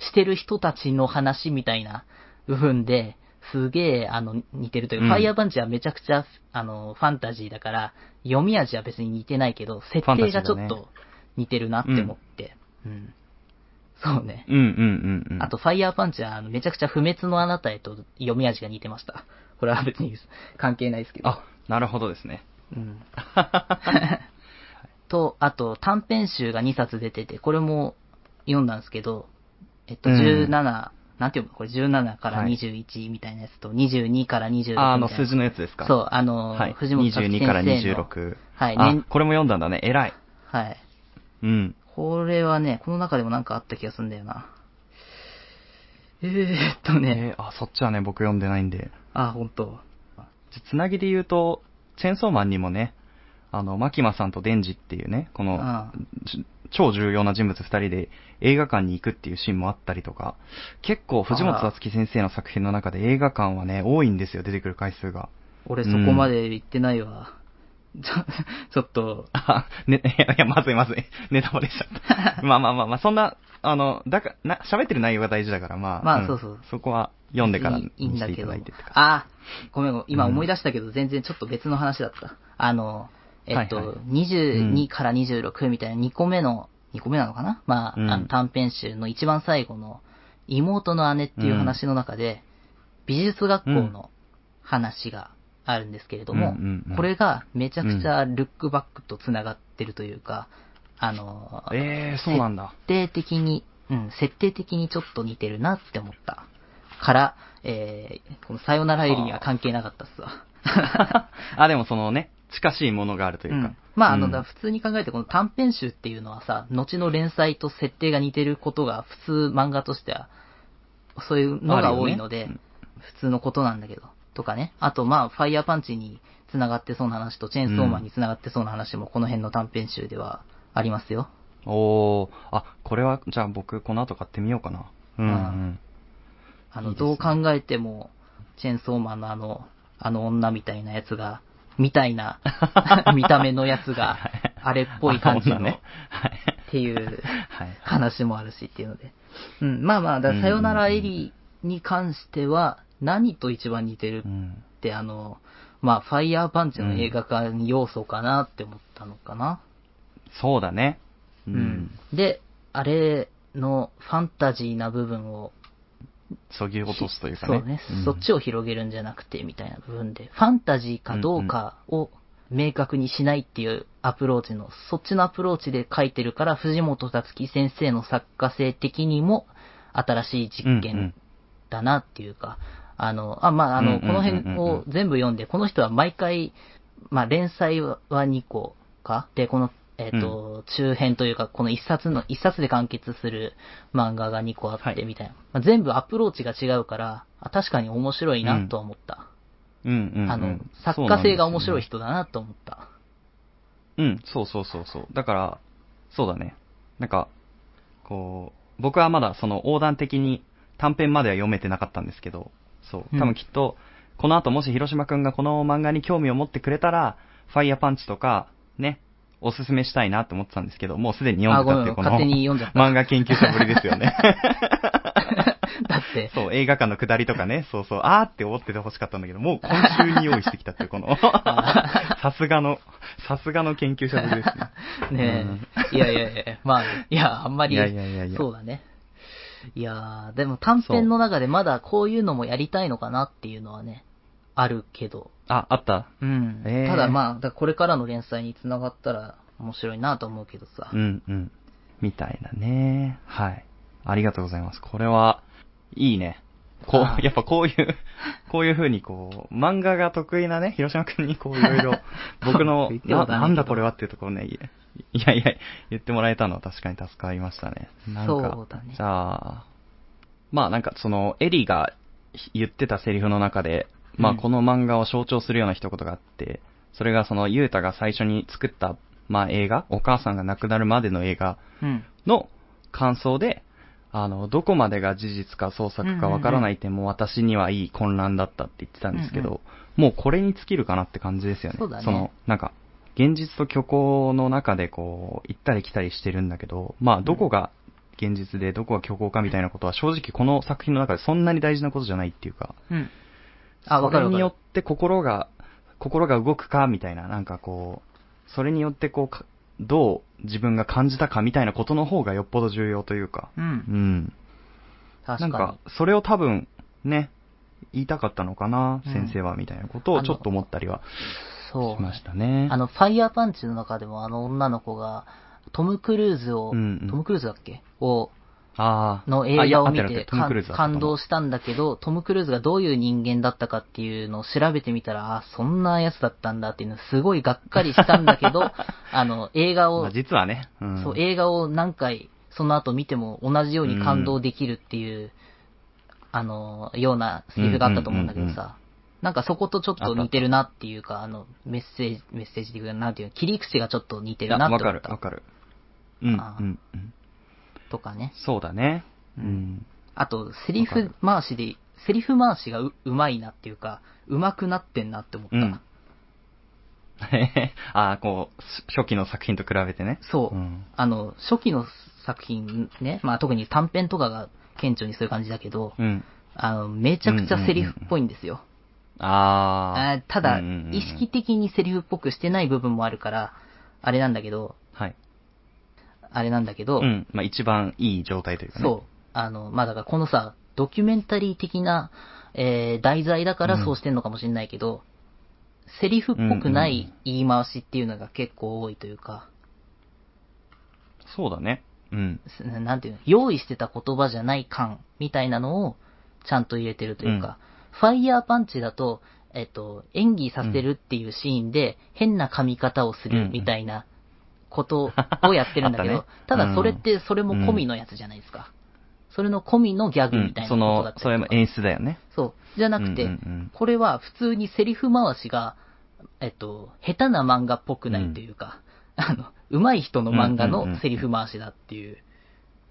してる人たちの話みたいな [LAUGHS] 部分で、すげえ、あの、似てるというか、うんファイヤーパンチはめちゃくちゃ、あの、ファンタジーだから、読み味は別に似てないけど、設定がちょっと似てるなって思って。うん。そうね。うんうんうんうん。あと、ファイヤーパンチは、あの、めちゃくちゃ不滅のあなたへと読み味が似てました。これは別に関係ないですけど。あ、なるほどですね。うん。[LAUGHS] と、あと短編集が2冊出てて、これも読んだんですけど、えっと、うん17、なんていうの？これ17から21みたいなやつと、22から26みたいな。あ、あの数字のやつですか？そう、あの、はい。藤本達樹22から先生の。26。はい、あ年、これも読んだんだね。偉い。はい。うん。これはね、この中でもなんかあった気がするんだよな。えーっとね、えーあ、そっちはね、僕読んでないんで。あ、本当じゃつなぎで言うと、チェーンソーマンにもね、あの、マキマさんとデンジっていうね、このあ、じ超重要な人物二人で映画館に行くっていうシーンもあったりとか、結構藤本達樹先生の作品の中で映画館はね、多いんですよ、出てくる回数が。俺そこまで行ってないわ。ちょ、ちょっと、あ、ね、いや、いやまずいまずい。[LAUGHS] ネタバレしちゃった。まあまあまあまあ、そんな、あの、だか、な、喋ってる内容が大事だから、まあ。んまあそうそうそこは読んでからいにいいんだけどしていただいてって。感あーごめんごめん、今思い出したけど、全然ちょっと別の話だった。あの、えっと、はいはい22から26みたいな2個目の、2個目なのかな？まあ、うんあの短編集の一番最後の、妹の姉っていう話の中で、美術学校の話があるんですけれども、うんうんうんこれがめちゃくちゃルックバックと繋がってるというか、あの、じええー、そうなんだ。設定的に、うん、設定的にちょっと似てるなって思った。から、えー、このさよならエリには関係なかったっすわ。[LAUGHS] あ、でもそのね、近しいものがあるといううか。ん、まあ、あの、うんだ普通に考えてこの短編集っていうのはさ、後の連載と設定が似てることが普通漫画としては、そういうのが多いので、あるよね普通のことなんだけど。とかね。あと、まあ、ファイヤーパンチに繋がってそうな話と、チェーンソーマンに繋がってそうな話も、この辺の短編集ではありますよ。おー、あ、これは、じゃあ僕、この後買ってみようかな。うん、うん。あの、いいですねどう考えても、チェーンソーマンのあの、あの女みたいなやつが、みたいな、[LAUGHS] 見た目のやつが、あれっぽい感じの、あね。はい。っていうはい。話もあるしっていうので。うん、まあまあ、ださよならエリに関しては、何と一番似てるっうん。て、あの、まあ、ファイヤーパンチの映画化に要素かなって思ったのかな。そうだね。ううん。。で、あれのファンタジーな部分をそぎ落とすというかね。そうね、んそっちを広げるんじゃなくて、みたいな部分で、ファンタジーかどうかを明確にしないっていうアプローチの、そっちのアプローチで描いてるから、藤本タツキ先生の作家性的にも新しい実験だなっていうか、あの、あ、まあ、あの、うんうんうんうんこの辺を全部読んで、この人は毎回、まあ、連載は2個か？で、この、えっ、と、中編というか、この一冊の、一冊で完結する漫画が2個あっはいて、みたいな。まあ、全部アプローチが違うから、あ確かに面白いなとは思った。うんうんうん。あの、作家性が面白い人だなと思った。うん、そうそうそうそう。だから、そうだね。なんか、こう、僕はまだその横断的に短編までは読めてなかったんですけど、そう。うん。多分きっと、この後もし広島くんがこの漫画に興味を持ってくれたら、ファイヤーパンチとか、ね、おすすめしたいなって思ってたんですけど、もうすでに読んでたっていうこの漫画研究者ぶりですよね。[LAUGHS] だって、そう、映画館の下りとかね、そうそう、あーって思ってて欲しかったんだけど、もう今週に用意してきたっていう、この、[LAUGHS] さすがの、さすがの研究者ぶりですね。[LAUGHS] ねえ、いやいやいや、まあ、いや、あんまり、いやいやいやいや。そうだね。いやー、でも短編の中でまだこういうのもやりたいのかなっていうのはね、あるけど。あ、あった？うん。えーただまあ、だこれからの連載につながったら面白いなと思うけどさ。うんうん。みたいなね。はい。ありがとうございます。これは、いいね。こあう、やっぱこういう、[LAUGHS] こういう風にこう、漫画が得意なね、広島くんにこういろいろ、[LAUGHS] 僕のななんだこれはっていうところね、い [LAUGHS] いやいや、言ってもらえたのは確かに助かりましたね。なんか、そうだねじゃあ、まあなんかその、エリが言ってたセリフの中で、まあうんこの漫画を象徴するような一言があって、それがその、ユータが最初に作った、まあ映画、お母さんが亡くなるまでの映画うん。の感想で、あの、どこまでが事実か創作かわからない点も私にはいい混乱だったって言ってたんですけど、もうこれに尽きるかなって感じですよね。そうだねの、なんか、現実と虚構の中でこう、行ったり来たりしてるんだけど、まあ、どこが現実でどこが虚構かみたいなことは正直この作品の中でそんなに大事なことじゃないっていうか、うん。あ、わかるそれによっ。て心が、心が動くかみたいな、なんかこう、それによってこうか、どう自分が感じたかみたいなことの方がよっぽど重要というか、う。うんん。確かに。なんか、それを多分、ね、言いたかったのかな、うん先生は、みたいなことをちょっと思ったりはそう。しましたね。あの、ファイヤーパンチの中でもあの女の子が、トム・クルーズを、うんうん。トム・クルーズだっけ？を、あー。の映画を見て感動したんだけど、トム・クルーズがどういう人間だったかっていうのを調べてみたら、あ、そんなやつだったんだっていうのすごいがっかりしたんだけど、[LAUGHS] あの、映画をまあ、実はね、うん。そう、映画を何回、その後見ても同じように感動できるっていう、あの、ようなセリフがあったと思うんだけどうんうんうんさ、なんかそことちょっと似てるなっていうか、あの、メッセージ、メッセージっていうか、なんていうの、切り口がちょっと似てるなってわか思った。るわかる。うん、あーうん、うん。とかね。そうだね。ううんん。あと、セリフ回しで、セリフ回しがううまいなっていうか、うまくなってんなって思った。うん [LAUGHS] ああ、こう、初期の作品と比べてね。そう。うん。あの、初期の作品ね、まあ特に短編とかが顕著にする感じだけど、うん。あの、めちゃくちゃセリフっぽいんですよ。ああ。ただ、うんうんうんうん意識的にセリフっぽくしてない部分もあるから、あれなんだけど、はい。あれなんだけど、うん。まあ一番いい状態というかね。そう。あの、まあだからこのさ、ドキュメンタリー的な、えー題材だからそうしてんのかもしれないけど、セリフっぽくない言い回しっていうのが結構多いというか、そうだね。うん。すなんていうの、用意してた言葉じゃない感みたいなのをちゃんと入れてるというか、ファイヤーパンチだと、えっと、演技させるっていうシーンで変な噛み方をするみたいなことをやってるんだけど、あったねただそれってそれも込みのやつじゃないですか。それの込みのギャグみたいなそことだっ、たりとかのそれも演出だよね。そう。じゃなくて、うんうんうんこれは普通にセリフ回しが、えっと、下手な漫画っぽくないというか、あの、上手い人の漫画うんうんうんのセリフ回しだっていう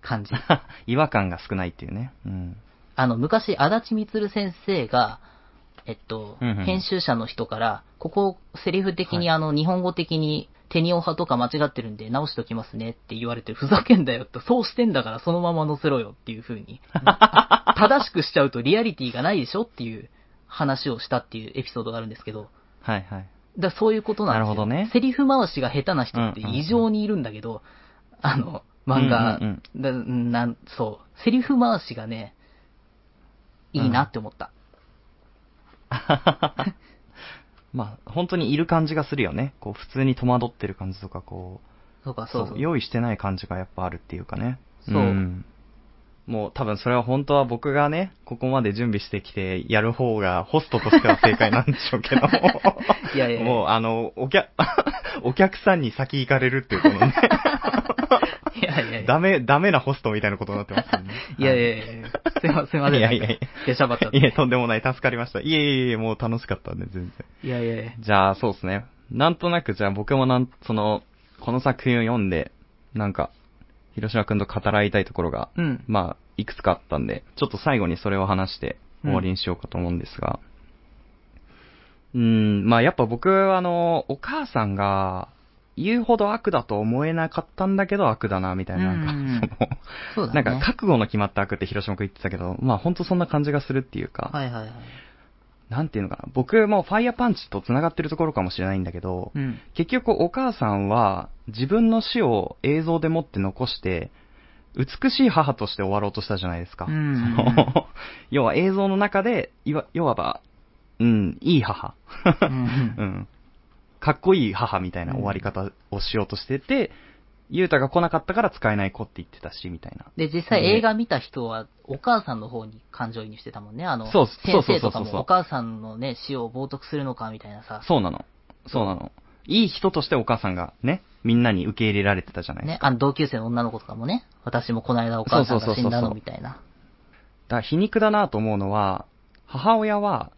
感じ。[LAUGHS] 違和感が少ないっていうね。うん。あの、昔、足立みつる先生が、えっと、うんうん。編集者の人から、ここ、セリフ的に、あの、日本語的に、テニオ派とか間違ってるんで直しときますねって言われて、ふざけんだよって、そうしてんだからそのまま載せろよっていう風に。[LAUGHS] 正しくしちゃうとリアリティがないでしょっていう話をしたっていうエピソードがあるんですけど、はいはい。だそういうことなんですよ。なるほどね。セリフ回しが下手な人って異常にいるんだけど、あの、漫画、うんうん。だなん、そう、セリフ回しがね、いいなって思った。[LAUGHS] まあ、本当にいる感じがするよね。こう、普通に戸惑ってる感じとか、こそうか、う、そうそう。用意してない感じがやっぱあるっていうかね。そうんもう多分それは本当は僕がね、ここまで準備してきてやる方がホストとしては正解なんでしょうけども。[LAUGHS] いやいやいやもうあの、お客、[LAUGHS] お客さんに先行かれるっていうこのね、いやいやいや。ダメ、ダメなホストみたいなことになってますよね。いやいやいやいや。すいません、すいやいやいやでしゃばった。いえ、とんでもない。助かりました。いえいえいえ、もう楽しかったんで、全然。いやいやいや。じゃあ、そうですね。なんとなく、じゃあ僕もなん、その、この作品を読んで、なんか、広島くんと語らいたいところが、うん。まあ、いくつかあったんで、ちょっと最後にそれを話して終わりにしようかと思うんですが、うーん、まあやっぱ僕はあの、お母さんが、言うほど悪だと思えなかったんだけど悪だな、みたいな、うんなんか、そうだね。なんか覚悟の決まった悪って広島くん言ってたけど、まあほんとそんな感じがするっていうか、はいはいはい。なんていうのかな、僕もファイヤーパンチと繋がってるところかもしれないんだけど、うん。結局お母さんは自分の死を映像でもって残して、美しい母として終わろうとしたじゃないですか。うんその要は映像の中で、いわ、いわば、うん、いい母。ううん [LAUGHS] ん。かっこいい母みたいな終わり方をしようとしてて、ゆうたが来なかったから使えない子って言ってたし、みたいな。で、実際映画見た人は、お母さんの方に感情移入してたもんね。あの、そうそうそう先そもお母さんのね、死を冒涜するのかみたいなさ。そうなの。そうなの。いい人としてお母さんがね、みんなに受け入れられてたじゃないですか。、ねあの同級生の女の子とかもね、私もこの間お母さんが死んだのみたいな。だから皮肉だなと思うのは、母親は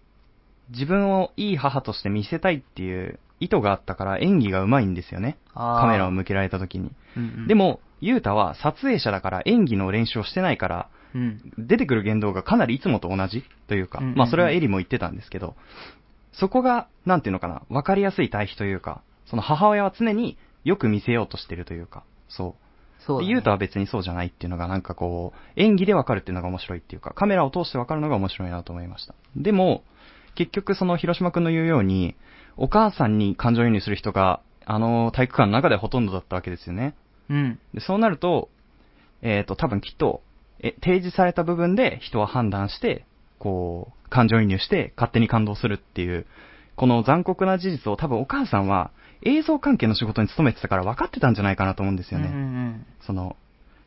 自分をいい母として見せたいっていう意図があったから演技が上手いんですよね。カメラを向けられた時に。うんうんで、も、ゆうたは撮影者だから演技の練習をしてないから、うん。出てくる言動がかなりいつもと同じというか、うんうんうんまあそれはエリも言ってたんですけど、そこが、なんていうのかな、わかりやすい対比というか、その母親は常によく見せようとしてるというか、そう。そうね。ゆうたは別にそうじゃないっていうのがなんかこう、演技でわかるっていうのが面白いっていうか、カメラを通してわかるのが面白いなと思いました。でも、結局その広島くんの言うように、お母さんに感情移入する人が、あの体育館の中でほとんどだったわけですよね。うん。で、そうなると、えっ、と、多分きっと、え、提示された部分で人は判断して、こう、感情移入して勝手に感動するっていう、この残酷な事実を多分お母さんは映像関係の仕事に勤めてたから分かってたんじゃないかなと思うんですよね。うんうんその、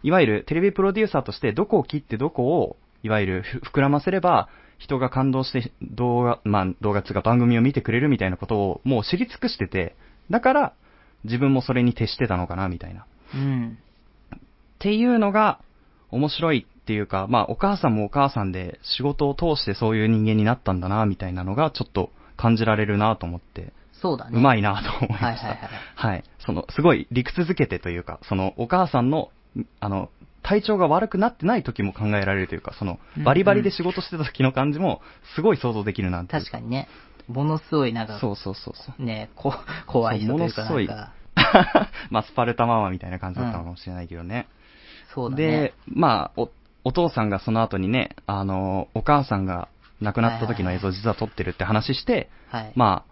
いわゆるテレビプロデューサーとしてどこを切ってどこを、いわゆるふ膨らませれば、人が感動して動画、まあ動画つうか番組を見てくれるみたいなことをもう知り尽くしてて、だから自分もそれに徹してたのかなみたいな。うん。うん。っていうのが面白いっていうか、まあお母さんもお母さんで仕事を通してそういう人間になったんだなみたいなのがちょっと感じられるなと思って、そうだね。うまいなと思いました。はいはいはい。はい。その、すごい理屈づけてというか、その、お母さんの、あの、体調が悪くなってない時も考えられるというか、そのうんう、んバリバリで仕事してた時の感じも、すごい想像できるなっていう確かにね。ものすごいなんか、そうそうそうそう。ね、こ怖い人というかそうものすごいなんか、[LAUGHS] まあ、スパルタママみたいな感じだったのかもしれないけどね。そうだね。で、まあ、お、お父さんがその後にね、あの、お母さんが亡くなった時の映像を実は撮ってるって話して、はい。ま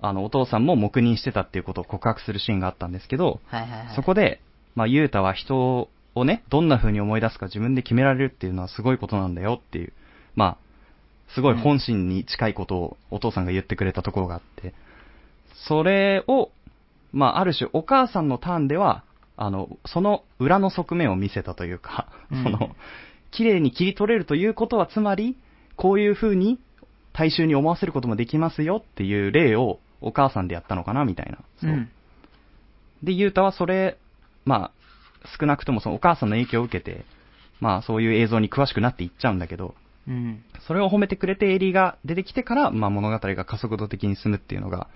あ、あの、お父さんも黙認してたっていうことを告白するシーンがあったんですけど、はいはいはい。そこで、まあ、ゆうたは人をね、どんな風に思い出すか自分で決められるっていうのはすごいことなんだよっていう、まあ、すごい本心に近いことをお父さんが言ってくれたところがあって、それを、まあ、ある種お母さんのターンでは、あの、その裏の側面を見せたというか、うん。その、綺麗に切り取れるということは、つまり、こういう風に大衆に思わせることもできますよっていう例をお母さんでやったのかな、みたいな。そう。うん。で、ゆうたはそれ、まあ、少なくともそのお母さんの影響を受けて、まあそういう映像に詳しくなっていっちゃうんだけど、うん。それを褒めてくれてエリーが出てきてから、まあ物語が加速度的に進むっていうのが、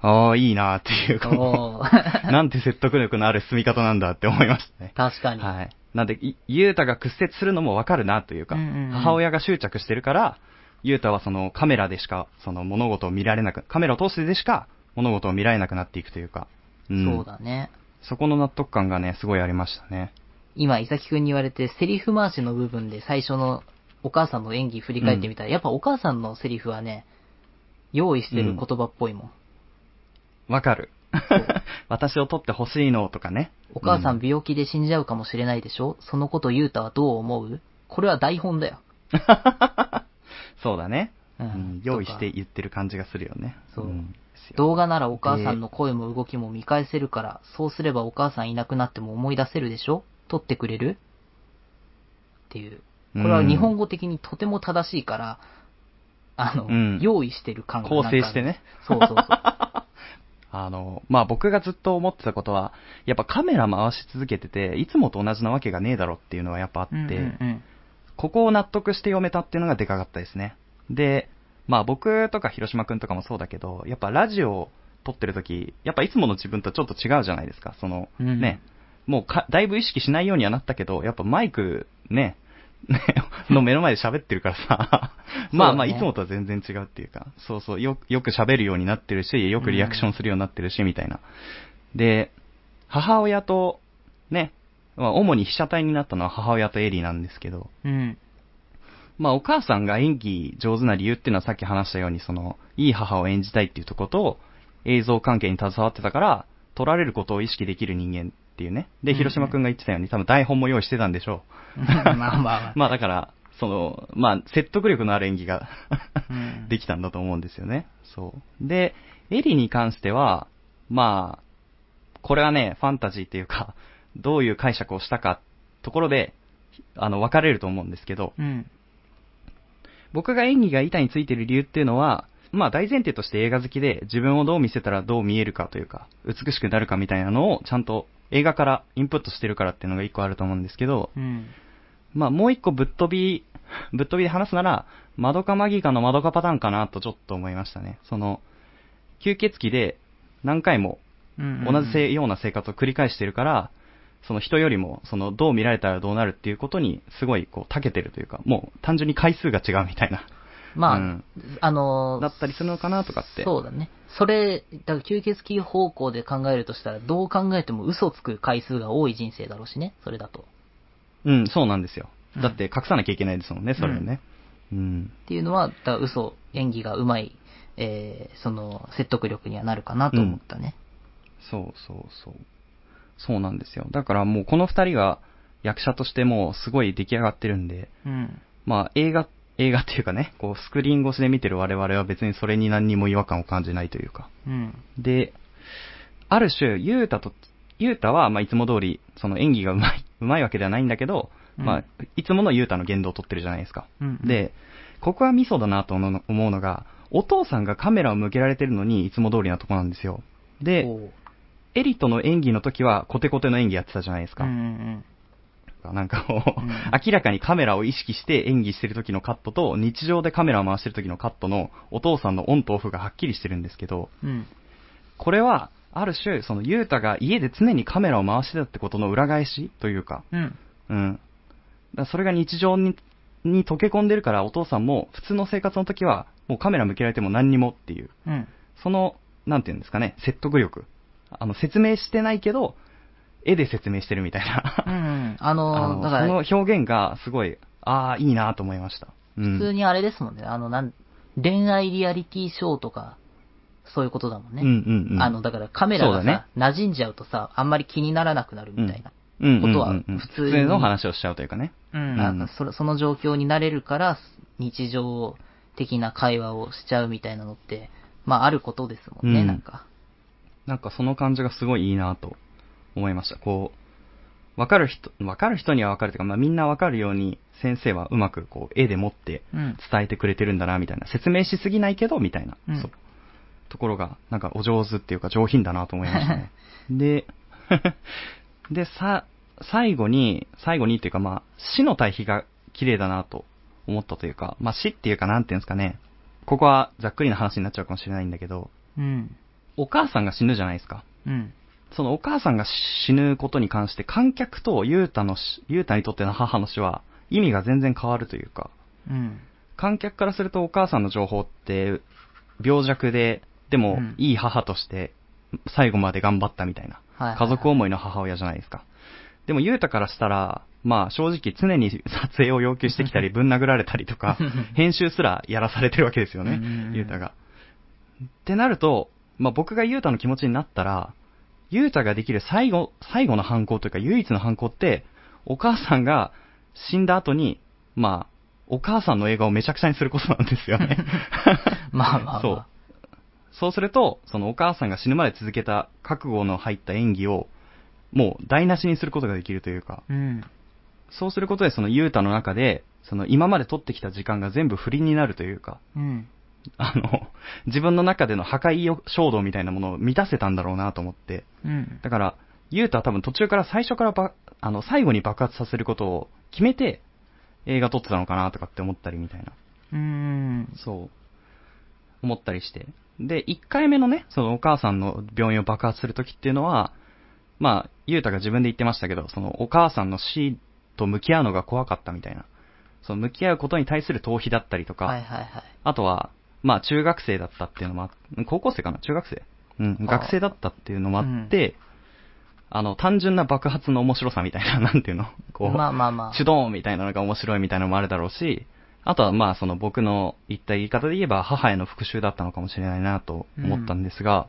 ああ、いいなっていう、このおー [LAUGHS] なんて説得力のある進み方なんだって思いましたね。確かに。はい。なんで、いゆうたが屈折するのもわかるなというか、うんうんうん母親が執着してるから、ゆうたはそのカメラでしか、その物事を見られなく、カメラを通してでしか物事を見られなくなっていくというか、んそうだね。そこの納得感がね、すごいありましたね。今、伊崎くんに言われて、セリフ回しの部分で最初のお母さんの演技振り返ってみたら、やっぱお母さんのセリフはね、用意してる言葉っぽいもん。わかる。[LAUGHS] 私を撮ってほしいのとかね。お母さうん病気で死んじゃうかもしれないでしょ、そのことゆうたはどう思う？これは台本だよ。[LAUGHS] そうだね、ううんん。用意して言ってる感じがするよね。そうんですよ動画ならお母さんの声も動きも見返せるから、そうすればお母さんいなくなっても思い出せるでしょ？撮ってくれる？っていう。これは日本語的にとても正しいから、あの、うん用意してる感がなんか構成してね。そうそうそう。[LAUGHS] あの、まあ、僕がずっと思ってたことは、やっぱカメラ回し続けてて、いつもと同じなわけがねえだろっていうのはやっぱあって、うんうんうんここを納得して読めたっていうのがでかかったですね。で、まあ僕とか広島くんとかもそうだけど、やっぱラジオを撮ってる時やっぱいつもの自分とちょっと違うじゃないですか。その、うん。ね、もうか、だいぶ意識しないようにはなったけど、やっぱマイク、ね、ね [LAUGHS] の目の前で喋ってるからさ、[LAUGHS] まあまあ、いつもとは全然違うっていうか、そうそう、よよく喋るようになってるし、よくリアクションするようになってるし、みたいな。で、母親と、ね、まあ、主に被写体になったのは母親とエリーなんですけど、うん。まあ、お母さんが演技上手な理由っていうのはさっき話したように、その、いい母を演じたいっていうところと、映像関係に携わってたから、撮られることを意識できる人間っていうね。で、広島くんが言ってたように、多分台本も用意してたんでしょ [LAUGHS] まあまあまあう。[LAUGHS] まあだから、その、まあ、説得力のある演技がうん [LAUGHS] できたんだと思うんですよね。そう。で、エリに関しては、まあ、これはね、ファンタジーっていうか、どういう解釈をしたか、ところで、あの、分かれると思うんですけど、うん。僕が演技が板についてる理由っていうのは、まあ大前提として映画好きで自分をどう見せたらどう見えるかというか、美しくなるかみたいなのをちゃんと映画からインプットしてるからっていうのが一個あると思うんですけど、うん。まあもう一個ぶっ飛び、ぶっ飛びで話すなら、マドカマギカのマドカパターンかなとちょっと思いましたね。その、吸血鬼で何回もうん同じせような生活を繰り返してるから、その人よりも、その、どう見られたらどうなるっていうことに、すごい、こう、長けてるというか、もう、単純に回数が違うみたいな。まあ、うんあのーだったりするのかなとかって。そうだね。それ、だから吸血鬼方向で考えるとしたら、どう考えても嘘つく回数が多い人生だろうしね、それだと。うん、そうなんですようん。だって隠さなきゃいけないですもんね、それをね。うん。っていうのは、だ嘘、演技がうまい、えー、その、説得力にはなるかなと思ったね。そうそうそう。そうなんですよ。だからもうこの二人が役者としてもうすごい出来上がってるんで、うん。まあ映画、映画っていうかね、こうスクリーン越しで見てる我々は別にそれに何にも違和感を感じないというか。うん。で、ある種、ゆうたと、ゆうたは、まあ、いつも通り、その演技がうまい、うまいわけではないんだけど、うんまあ、いつものゆうたの言動を取ってるじゃないですか。うん。で、ここはミソだなと思うのが、お父さんがカメラを向けられてるのにいつも通りなとこなんですよ。で、エリとの演技の時はコテコテの演技やってたじゃないですか。うんうんなんかこう、うん明らかにカメラを意識して演技してる時のカットと、日常でカメラを回してる時のカットのお父さんのオンとオフがはっきりしてるんですけど、うん。うん。これは、ある種、その、ゆうたが家で常にカメラを回してたってことの裏返しというか、うん。うん。だそれが日常にに溶け込んでるからお父さんも普通の生活の時はもうカメラ向けられても何にもっていう、うん。その、なんていうんですかね、説得力。あの、説明してないけど、絵で説明してるみたいな。うんうん。ああの、のだから、その表現がすごい、ああ、いいなと思いました。うん普通にあれですもんね。あの、なん、恋愛リアリティショーとか、そういうことだもんね。うんうんうん。あの、だからカメラがさ、馴染んじゃうとさ、あんまり気にならなくなるみたいな。うんうんうんうん、ことは普通に普通の話をしちゃうというかね。うん。なんかそ、その状況になれるから、日常的な会話をしちゃうみたいなのって、まあ、あることですもんね、うんなんか。なんかその感じがすごいいいなと思いました。こう、わかる人、わかる人にはわかるというか、まあみんなわかるように先生はうまくこう絵で持ってうん。伝えてくれてるんだな、みたいな。説明しすぎないけど、みたいな。うんそう。ところが、なんかお上手っていうか上品だなと思いましたね。[LAUGHS] で、で、さ、最後に、最後にっていうかまあ、死の対比が綺麗だなと思ったというか、まあ死っていうかなんていうんですかね。ここはざっくりな話になっちゃうかもしれないんだけど、うん。お母さんが死ぬじゃないですか。うん。そのお母さんが死ぬことに関して観客とユータの死、ユータにとっての母の死は意味が全然変わるというか、うん。観客からするとお母さんの情報って病弱で、でもうんいい母として最後まで頑張ったみたいな、はいはいはい家族思いの母親じゃないですか。でもユータからしたら、まあ正直常に [LAUGHS] 撮影を要求してきたり [LAUGHS] ぶん殴られたりとか、[LAUGHS] 編集すらやらされてるわけですよねユータが。ってなると、まあ僕がユータの気持ちになったら、ユータができる最後、最後の犯行というか唯一の犯行って、お母さんが死んだ後に、まあ、お母さんの映画をめちゃくちゃにすることなんですよね。[LAUGHS] まあまあまあ。そう。そうすると、そのお母さんが死ぬまで続けた覚悟の入った演技を、もう台無しにすることができるというか、うん。そうすることでそのユータの中で、その今まで取ってきた時間が全部振りになるというか、うん。[LAUGHS] あの、自分の中での破壊衝動みたいなものを満たせたんだろうなと思って、うん。だから、ユータは多分途中から最初からば、あの、最後に爆発させることを決めて、映画撮ってたのかなとかって思ったりみたいな。うん。そう。思ったりして。で、1回目のね、そのお母さんの病院を爆発するときっていうのは、まあ、ユータが自分で言ってましたけど、そのお母さんの死と向き合うのが怖かったみたいな。その向き合うことに対する逃避だったりとか、はいはいはい。あとは、まあ中学生だったっていうのもあ高校生かな？中学生。うん、学生だったっていうのもあって、あの、単純な爆発の面白さみたいな、[LAUGHS] なんていうの？こう、まあまあまあ。チュドーンみたいなのが面白いみたいなのもあるだろうし、あとはまあその僕の言った言い方で言えば母への復讐だったのかもしれないなと思ったんですが、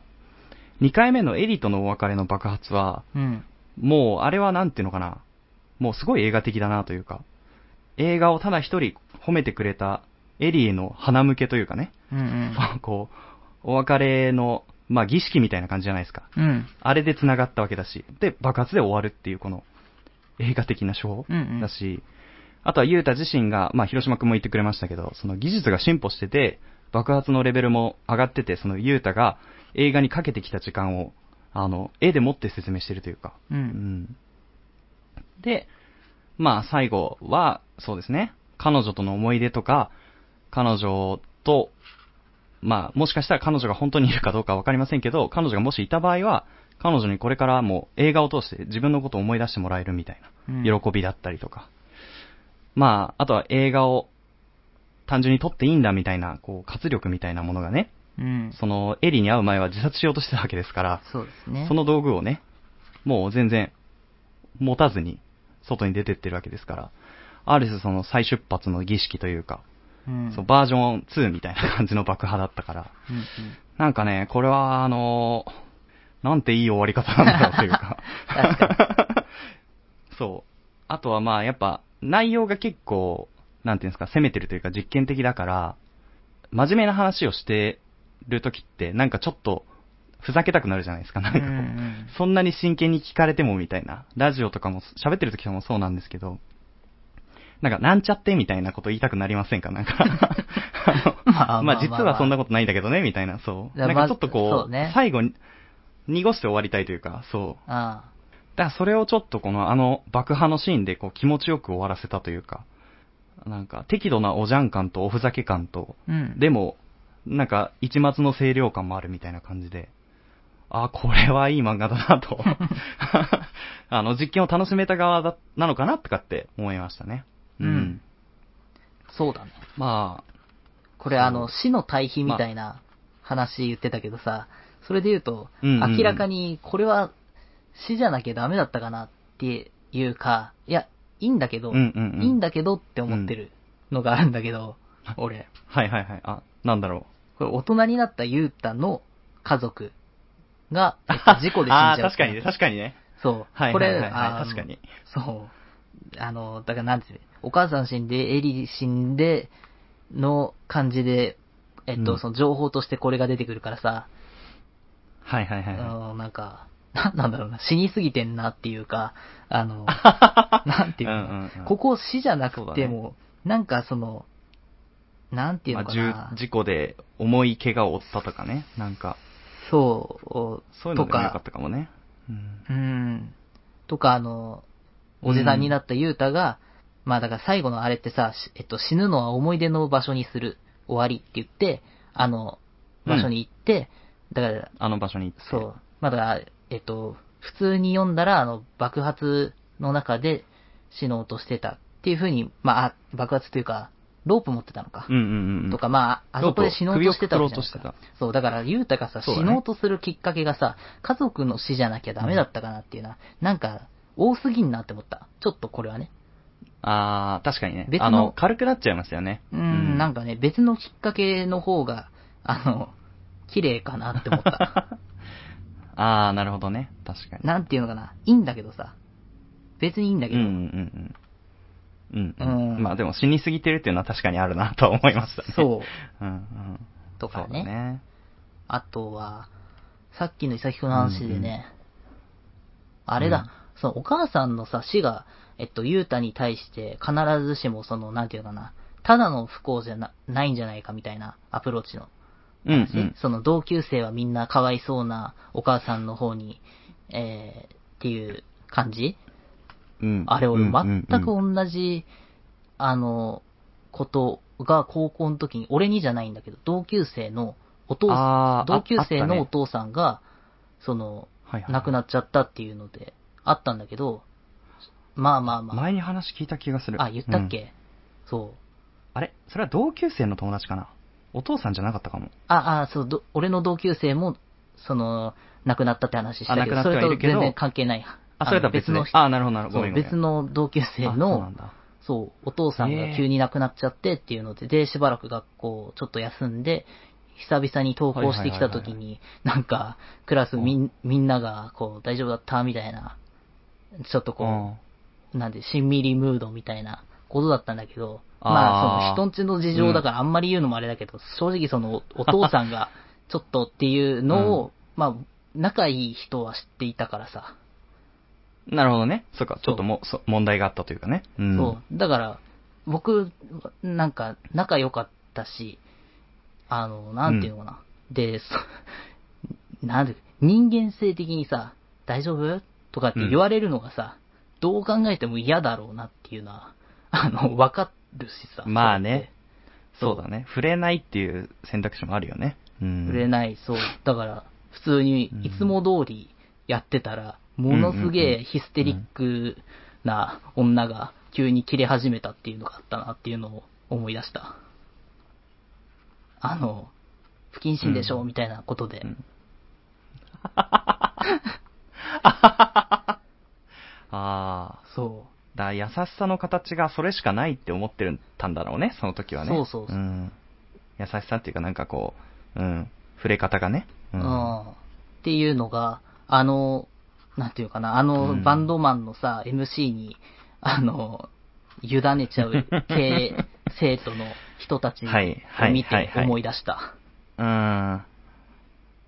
2回目のエリとのお別れの爆発は、うん。もうあれはなんていうのかな、もうすごい映画的だなというか、映画をただ一人褒めてくれたエリへの鼻向けというかね、うんうん。[LAUGHS] こう、お別れの、まあ儀式みたいな感じじゃないですか。うん。あれで繋がったわけだし、で、爆発で終わるっていうこの映画的な手法うんうんだし、あとはユータ自身が、まあ広島君も言ってくれましたけど、その技術が進歩してて、爆発のレベルも上がってて、そのユータが映画にかけてきた時間を、あの、絵でもって説明してるというか、う。うんん。で、まあ最後は、そうですね、彼女との思い出とか、彼女と、まあもしかしたら彼女が本当にいるかどうかわかりませんけど、彼女がもしいた場合は、彼女にこれからも映画を通して自分のことを思い出してもらえるみたいうんな、喜びだったりとか。まあ、あとは映画を単純に撮っていいんだみたいな、こう、活力みたいなものがね、うん。その、エリに会う前は自殺しようとしてたわけですから、そうですね。その道具をね、もう全然持たずに外に出てってるわけですから、ある種その再出発の儀式というか、うん。そうバージョン2みたいな感じの爆破だったから、うんうん。なんかね、これはあのなんていい終わり方なんだろうというか。[LAUGHS] [LAUGHS] そう。あとはまあやっぱ内容が結構、なんていうんですか、攻めてるというか実験的だから、真面目な話をしてるときってなんかちょっとふざけたくなるじゃないですか。なんかこう、うんうんそんなに真剣に聞かれてもみたいな。ラジオとかも喋ってる時もそうなんですけど、なんかなんちゃってみたいなこと言いたくなりませんか？なんか [LAUGHS] まあまあ実はそんなこことないんだけどね、みたいな、そう。なんかちょっとこう、最後に、濁して終わりたいというか、そう。だからそれをちょっとこのあの爆破のシーンでこう気持ちよく終わらせたというか、なんか適度なおじゃん感とおふざけ感と、あ。うん。でも、なんか一末の清涼感もあるみたいな感じで、あ、これはいい漫画だなと。[LAUGHS] [LAUGHS] あの、実験を楽しめた側だ、なのかなとかって思いましたね。うんそうだね。まこれあの、死の対比みたいな話言ってたけどさ、それで言うと、明らかにこれは死じゃなきゃダメだったかなっていうか、いや、いいんだけあ、ど。いいんだけどって思ってるのがあるんだけど、俺。はいはいはい。あ、なんだろこれ大人になったゆうたの家族が、[LAUGHS] えっと事故で死んじゃう。あ確かにね、確かにね。そう。はいこれ、はいはいはいあの確かに。そう。あの、だからなんていうのお母さん死んで、エリ死んで、の感じで、えっと、うんその情報としてこれが出てくるからさ、はいはいはいはい。あの、なんか、ななんだろうな、死にすぎてんなっていうか、あの、[LAUGHS] なんていうの、うんうんうんここ死じゃなくても、なんかその、なんていうまあ、のかな、重事故で重い怪我を負ったとかね。なんか、そう、そういうのでもよかとったかもね。うん。うん。とか、あの、おじさんになったユータが、まあだから最後のあれってさ、しえっと、死ぬのは思い出の場所にする、終わりって言って、あの、場所に行って、だから、あの場所に行って。そう。まあだから、えっと、普通に読んだら、あの、爆発の中で死のうとしてたっていう風に、まあ、あ爆発というか、ロープ持ってたのか。うんうんうん。とか、まあ、あそこで死のうとしてたわけじゃない。そう、だから、ゆうたがさ、死のうとするきっかけがさ、家族の死じゃなきゃダメだったかなっていうのは、なんか、多すぎんなって思った。ちょっとこれはね。ああ、確かにね。別のあの、軽くなっちゃいましたよね。うーん、なんかね、別のきっかけの方が、あの、[LAUGHS] 綺麗かなって思った。[LAUGHS] ああ、なるほどね。確かに。なんていうのかな、いいんだけどさ。別にいいんだけど、うんうんうんうん。うん、うんまあでも死にすぎてるっていうのは確かにあるなとは思いましたね。そう。う。うんうん。とかね。ね。あとは、さっきのイサキコの話でね、あれだ、うんそのお母さんのさ、死が、えっと、ユータに対して必ずしもその、なんていうのかな、ただの不幸じゃな、ないんじゃないかみたいなアプローチのうんう話、ん。その同級生はみんなかわいそうなお母さんの方に、えー、っていう感じ？うん。あれ俺うん全くうん同じ、あの、ことが高校の時に、俺にじゃないんだけど、同級生のお父あー同級生のお父さんが、その、はいはい亡くなっちゃったっていうので、あったんだけど、まあまあまあ。前に話聞いた気がする。あ、言ったっうんけ、そう。あれ？それは同級生の友達かな？お父さんじゃなかったかも。あ、あ、そう、ど俺の同級生も、その、亡くなったって話したけど、それと全然関係ない。あ、それとは別の人あ、なるほどなるほど。別の同級生の。そう、お父さんが急に亡くなっちゃってっていうので、で、しばらく学校ちょっと休んで、久々に登校してきた時に、なんか、クラスみんみんなが、こう、大丈夫だった？みたいな、ちょっとこう、なんで、しんみりムードみたいなことだったんだけど、まあ、その人んちの事情だからあんまり言うのもあれだけど、正直その、お父さんが、[LAUGHS] ちょっとっていうのを、まあ、仲いい人は知っていたからさ、なるほどね。そうか、ちょっとも、そ問題があったというかね。うん。そう。だから、僕、なんか、仲良かったし、あの、なんていうのかな。で、そ [LAUGHS] なんで、人間性的にさ、大丈夫？とかって言われるのがさ、どう考えても嫌だろうなっていうのは、[LAUGHS] あの、わかるしさ。まあねそうだね。触れないっていう選択肢もあるよね。うん。売れない、そう。だから、普通にうんいつも通りやってたら、ものすげうんうんうんえヒステリックな女が急に切れ始めたっていうのがあったなっていうのを思い出した。あの、不謹慎でしょ、うんみたいなことで。うんあ [LAUGHS] あ。そだから優しさの形がそれしかないって思ってたんだろうね、その時はね。そうそうそううん。優しさっていうかなんかこう、うん。触れ方がね。う。ううん。っていうのが、あの、なんていうかな、あの、うんバンドマンのさ、MC に、あの、委ねちゃう系 [LAUGHS] 生徒の人たちはいはいを見はいはいて思い出した。うん。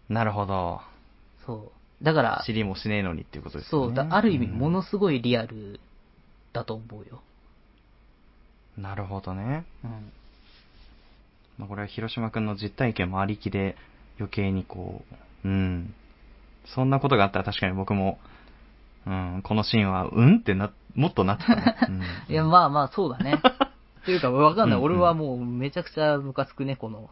なるほど。そう。だから、知りもしねえのにっていうことですそう。だある意味、うんものすごいリアルだと思うよ。なるほどね。うん。まあ、これは広島くんの実体験もありきで余計にこう、うん。そんなことがあったら確かに僕も、うん、このシーンは、うんってな、もっとなってたね。うん [LAUGHS] いや、まあまあ、そうだね。っていうか、わかんない。うんうん俺はもう、めちゃくちゃムカつくね、この。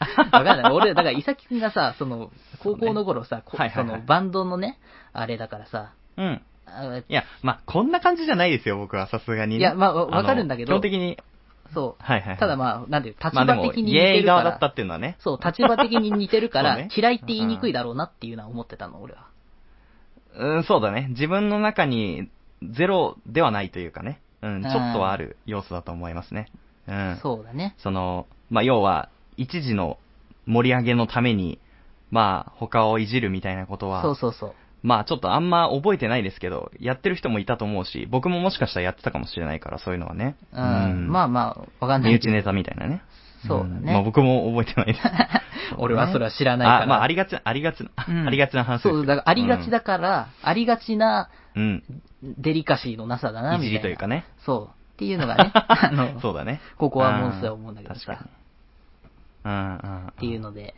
[LAUGHS] わかんない。俺、だから、伊崎くんがさ、その、高校の頃さ、こはいはいはいその、バンドのね、あれだからさ、うん。あいや、まあ、こんな感じじゃないですよ、僕は、さすがにね。いやまあわのわかるんだけど基本的に、そう。はいはいはいただまあ、なんていう、立まあでも、場的にイエーイ似てるから。側だったっていうのはね。そう、立場的に似てるから、[LAUGHS] そうね嫌いって言いにくいだろうなっていうのは思ってたの、俺は。うん、そうだね。自分の中にゼロではないというかね。うん、ちょっとはある要素だと思いますね。うん。そうだね。その、まあ、要は、一時の盛り上げのために、まあ、他をいじるみたいなことは、そうそうそう。まあ、ちょっとあんま覚えてないですけど、やってる人もいたと思うし、僕ももしかしたらやってたかもしれないから、そういうのはね。うん。まあまあ、わかんない。身内ネタみたいなね。そうだねんまあ、僕も覚えてないです。[LAUGHS] 俺はそれは知らないから。あ、まあ、ありがちな、ありがちな、うんありがちな話ですよそう、だからありがちだから、ありがちなうん。デリカシーのなさだな、いじみたいな。りというかね。そう。っていうのがね、[LAUGHS] あの、そうだね。ここはもうすぐ思うんだけどさ確かに。うんうん。っっていうので、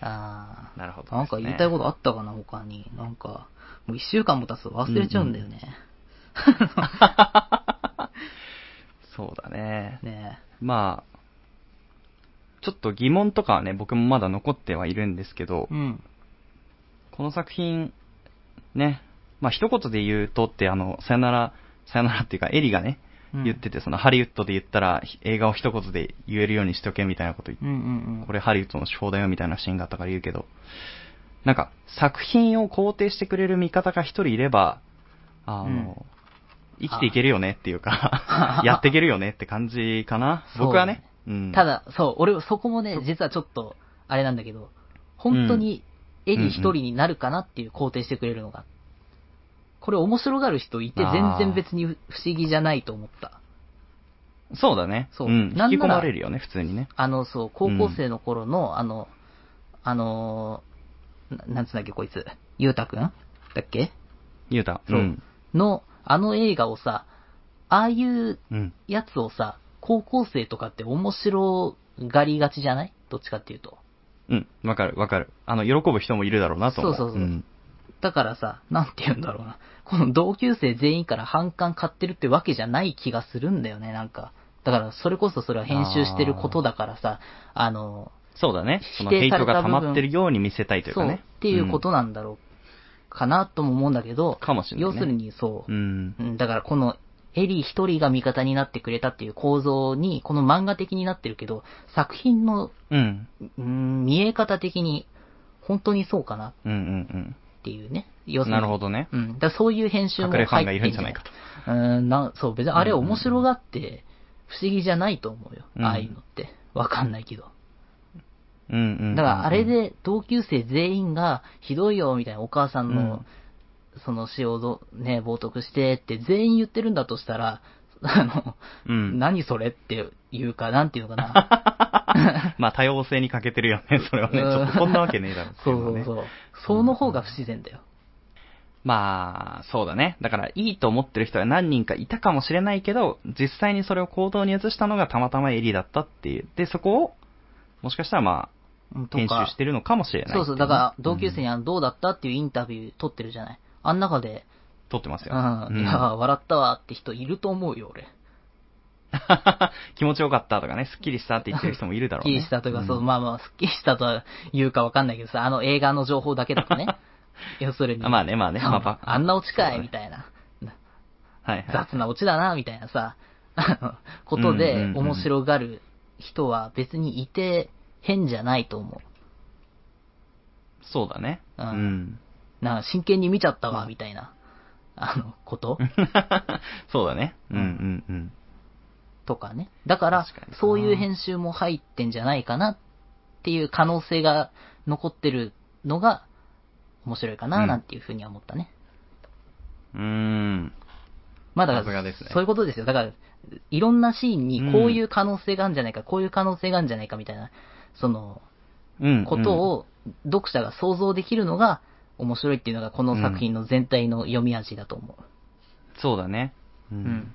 あなるほど、ーなんか言いたいことあったかな、他に。なんか、もう一週間も経つと忘れちゃうんだよね。そうだね。ねまあ、ちょっと疑問とかはね、僕もまだ残ってはいるんですけどえ。、うん。この作品、ね、まあ一言で言うとって、あの、さよなら、さよならっていうか、エリがね、うん言ってて、そのハリウッドで言ったら、映画を一言で言えるようにしとけみたいなこと言って、うんうんうん。これハリウッドの手法だよみたいなシーンがあったから言うけど、なんか、作品を肯定してくれる味方が一人いれば、あの、うん生きていけるよねっていうか、[LAUGHS] やっていけるよねって感じかな。僕はね。うん。ただ、そう、俺、そこもね、実はちょっと、あれなんだけど、本当にエリ一人になるかなっていう肯定してくれるのが。これ面白がる人いて、全然別に不思議じゃないと思った。そうだね。そううん。引き込まれるよね、普通にね。あの、そう、高校生の頃の、あの、あのー、ななんつうんだっけ、こいつ。ゆうたくん？だっけ？ゆうた。そううん。の、あの映画をさ、ああいううん。やつをさ、高校生とかって面白がりがちじゃない？どっちかっていうと。うん。わかる、わかる。あの、喜ぶ人もいるだろうなと思う。そうそうそうんだからさ、なんて言うんだろうな。この同級生全員から反感買ってるってわけじゃない気がするんだよね、なんか。だから、それこそそれは編集してることだからさ、あの、そうだね。そのヘイトが溜まってるように見せたいというそう、かね。っていうことなんだろう、かなとも思うんだけど、かもしれないね要するにそうう、ん。うん、だからこの、エリー一人が味方になってくれたっていう構造に、この漫画的になってるけど、作品の、うん。うん、見え方的に、本当にそうかなっうんうんていうね。要うん。するになるほどね。うん。だそういう編集も入って隠れファンがいるんじゃないかと。と。うん、な、そう、別にあれ面白がって、不思議じゃないと思うよ。うんああいうのって。わかんないけど。うんうんうんうん。だからあれで同級生全員がひどいよみたいなお母さんの、その死をどね、冒涜してって全員言ってるんだとしたら、あの、うん。何それっていうか、なんていうのかな。[LAUGHS] まあ多様性に欠けてるよね、[LAUGHS] それはね。ちうんょっとそんなわけねえだろってそいう。[LAUGHS] そうそう。その方が不自然だよ。まあ、そうだね。だから、いいと思ってる人は何人かいたかもしれないけど、実際にそれを行動に移したのがたまたまエリーだったっていう。で、そこを、もしかしたらまあ、編集してるのかもしれないそうそう、だから同級生にうんあのどうだったっていうインタビュー撮ってるじゃない。あん中で、撮ってますよ。うん、いや、笑ったわって人いると思うよ、俺。[LAUGHS] 気持ちよかったとかね、スッキリしたって言ってる人もいるだろうね。すっきりしたというか、そう、んまあまあ、すっきりしたとは言うかわかんないけどさ、あの映画の情報だけだとね。[LAUGHS] 要するに。あまあね、まあね。まあばあんなオチかい、みいたいな。はいはい。雑なオチだな、みたいなさ、[LAUGHS] ことうんで面白がる人は別にいて変じゃないと思そうだね。ううん。な真剣に見ちゃったわ、うんみたいな、あの、こと？[LAUGHS] そうだね。うんうんうん。とかね。だからそういう編集も入ってんじゃないかなっていう可能性が残ってるのが面白いかうなんなんていうふうには思ったね。うーん。まあだから、ねそういうことですよ。だから、いろんなシーンにこういう可能性があるんじゃないか、こういう可能性があるんじゃないかみたいな、その、うん。ことを読者が想像できるのが面白いっていうのがこの作品の全体の読み味だと思そうだね。うう。うん。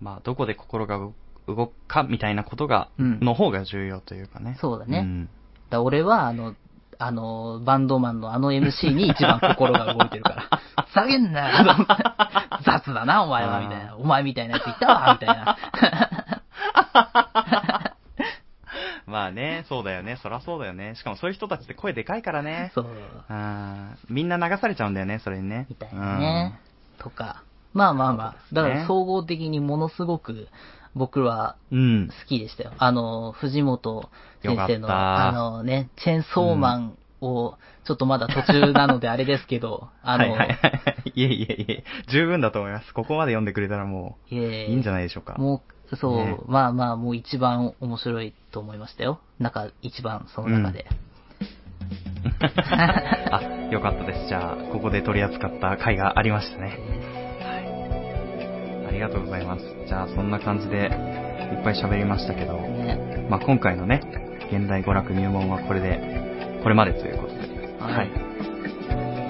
まあ、どこで心が動くかみたいなことが、うんの方が重要というかね。そうだねんだ俺は、あの、あの、バンドマンのあの MC に一番心が動いてるから。[LAUGHS] 下げんなよ雑だな、お前は、みたいな。お前みたいなやついたわ、みたいな。[LAUGHS] そうだよね。そらそうだよね。しかもそういう人たちって声でかいからね。そう。あーみんな流されちゃうんだよね、それにね。みたいなね。とか。まあまあまあ。ねだから総合的にものすごく、僕はうん。好きでしたよ。あの、藤本先生の、あのね、チェーンソーマンを、ちょっとまだ途中なのであれですけど、[LAUGHS] あの、はいはいはい。いえいえいえ、十分だと思います。ここまで読んでくれたらもう、いいんじゃないでしょうか。もう、そう、ねまあまあ、もう一番面白いと思いましたよ。中、一番その中で。[LAUGHS] あ、よかったです。じゃあ、ここで取り扱った回がありましたね。はい。ありがとうございます。じゃあ、そんな感じで、いっぱい喋りましたけど、ね、まあ、今回のね、現代娯楽入門はこれで、これまでということで。はい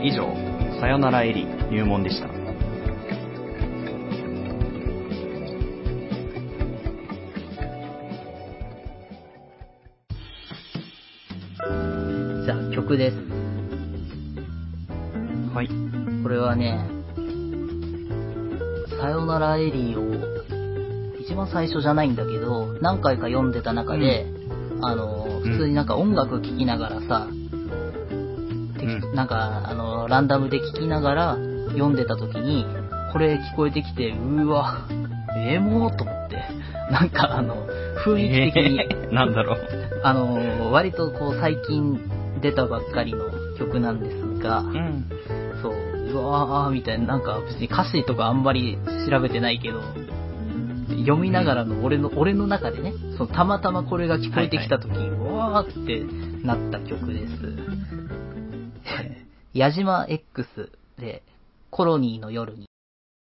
以上、さよならエリ入門でした。曲です。はい。これはね、さよならエリーを、一番最初じゃないんだけど、何回か読んでた中で、あの、普通になんか音楽聴きながらさ、うんなんか、あの、ランダムで聴きながら読んでた時に、これ聞こえてきて、うわ、エモーと思って、[LAUGHS] なんかあの、雰囲気的に、えーなんだろう。あの、割とこう最近出たばっかりの曲なんですが、うん。そう、うわーみたいな、なんか別に歌詞とかあんまり調べてないけど、読みながらの俺の、俺の中でね、そのたまたまこれが聞こえてきた時、うわーってなった曲です。[LAUGHS] 矢島 X で、コロニーの夜に。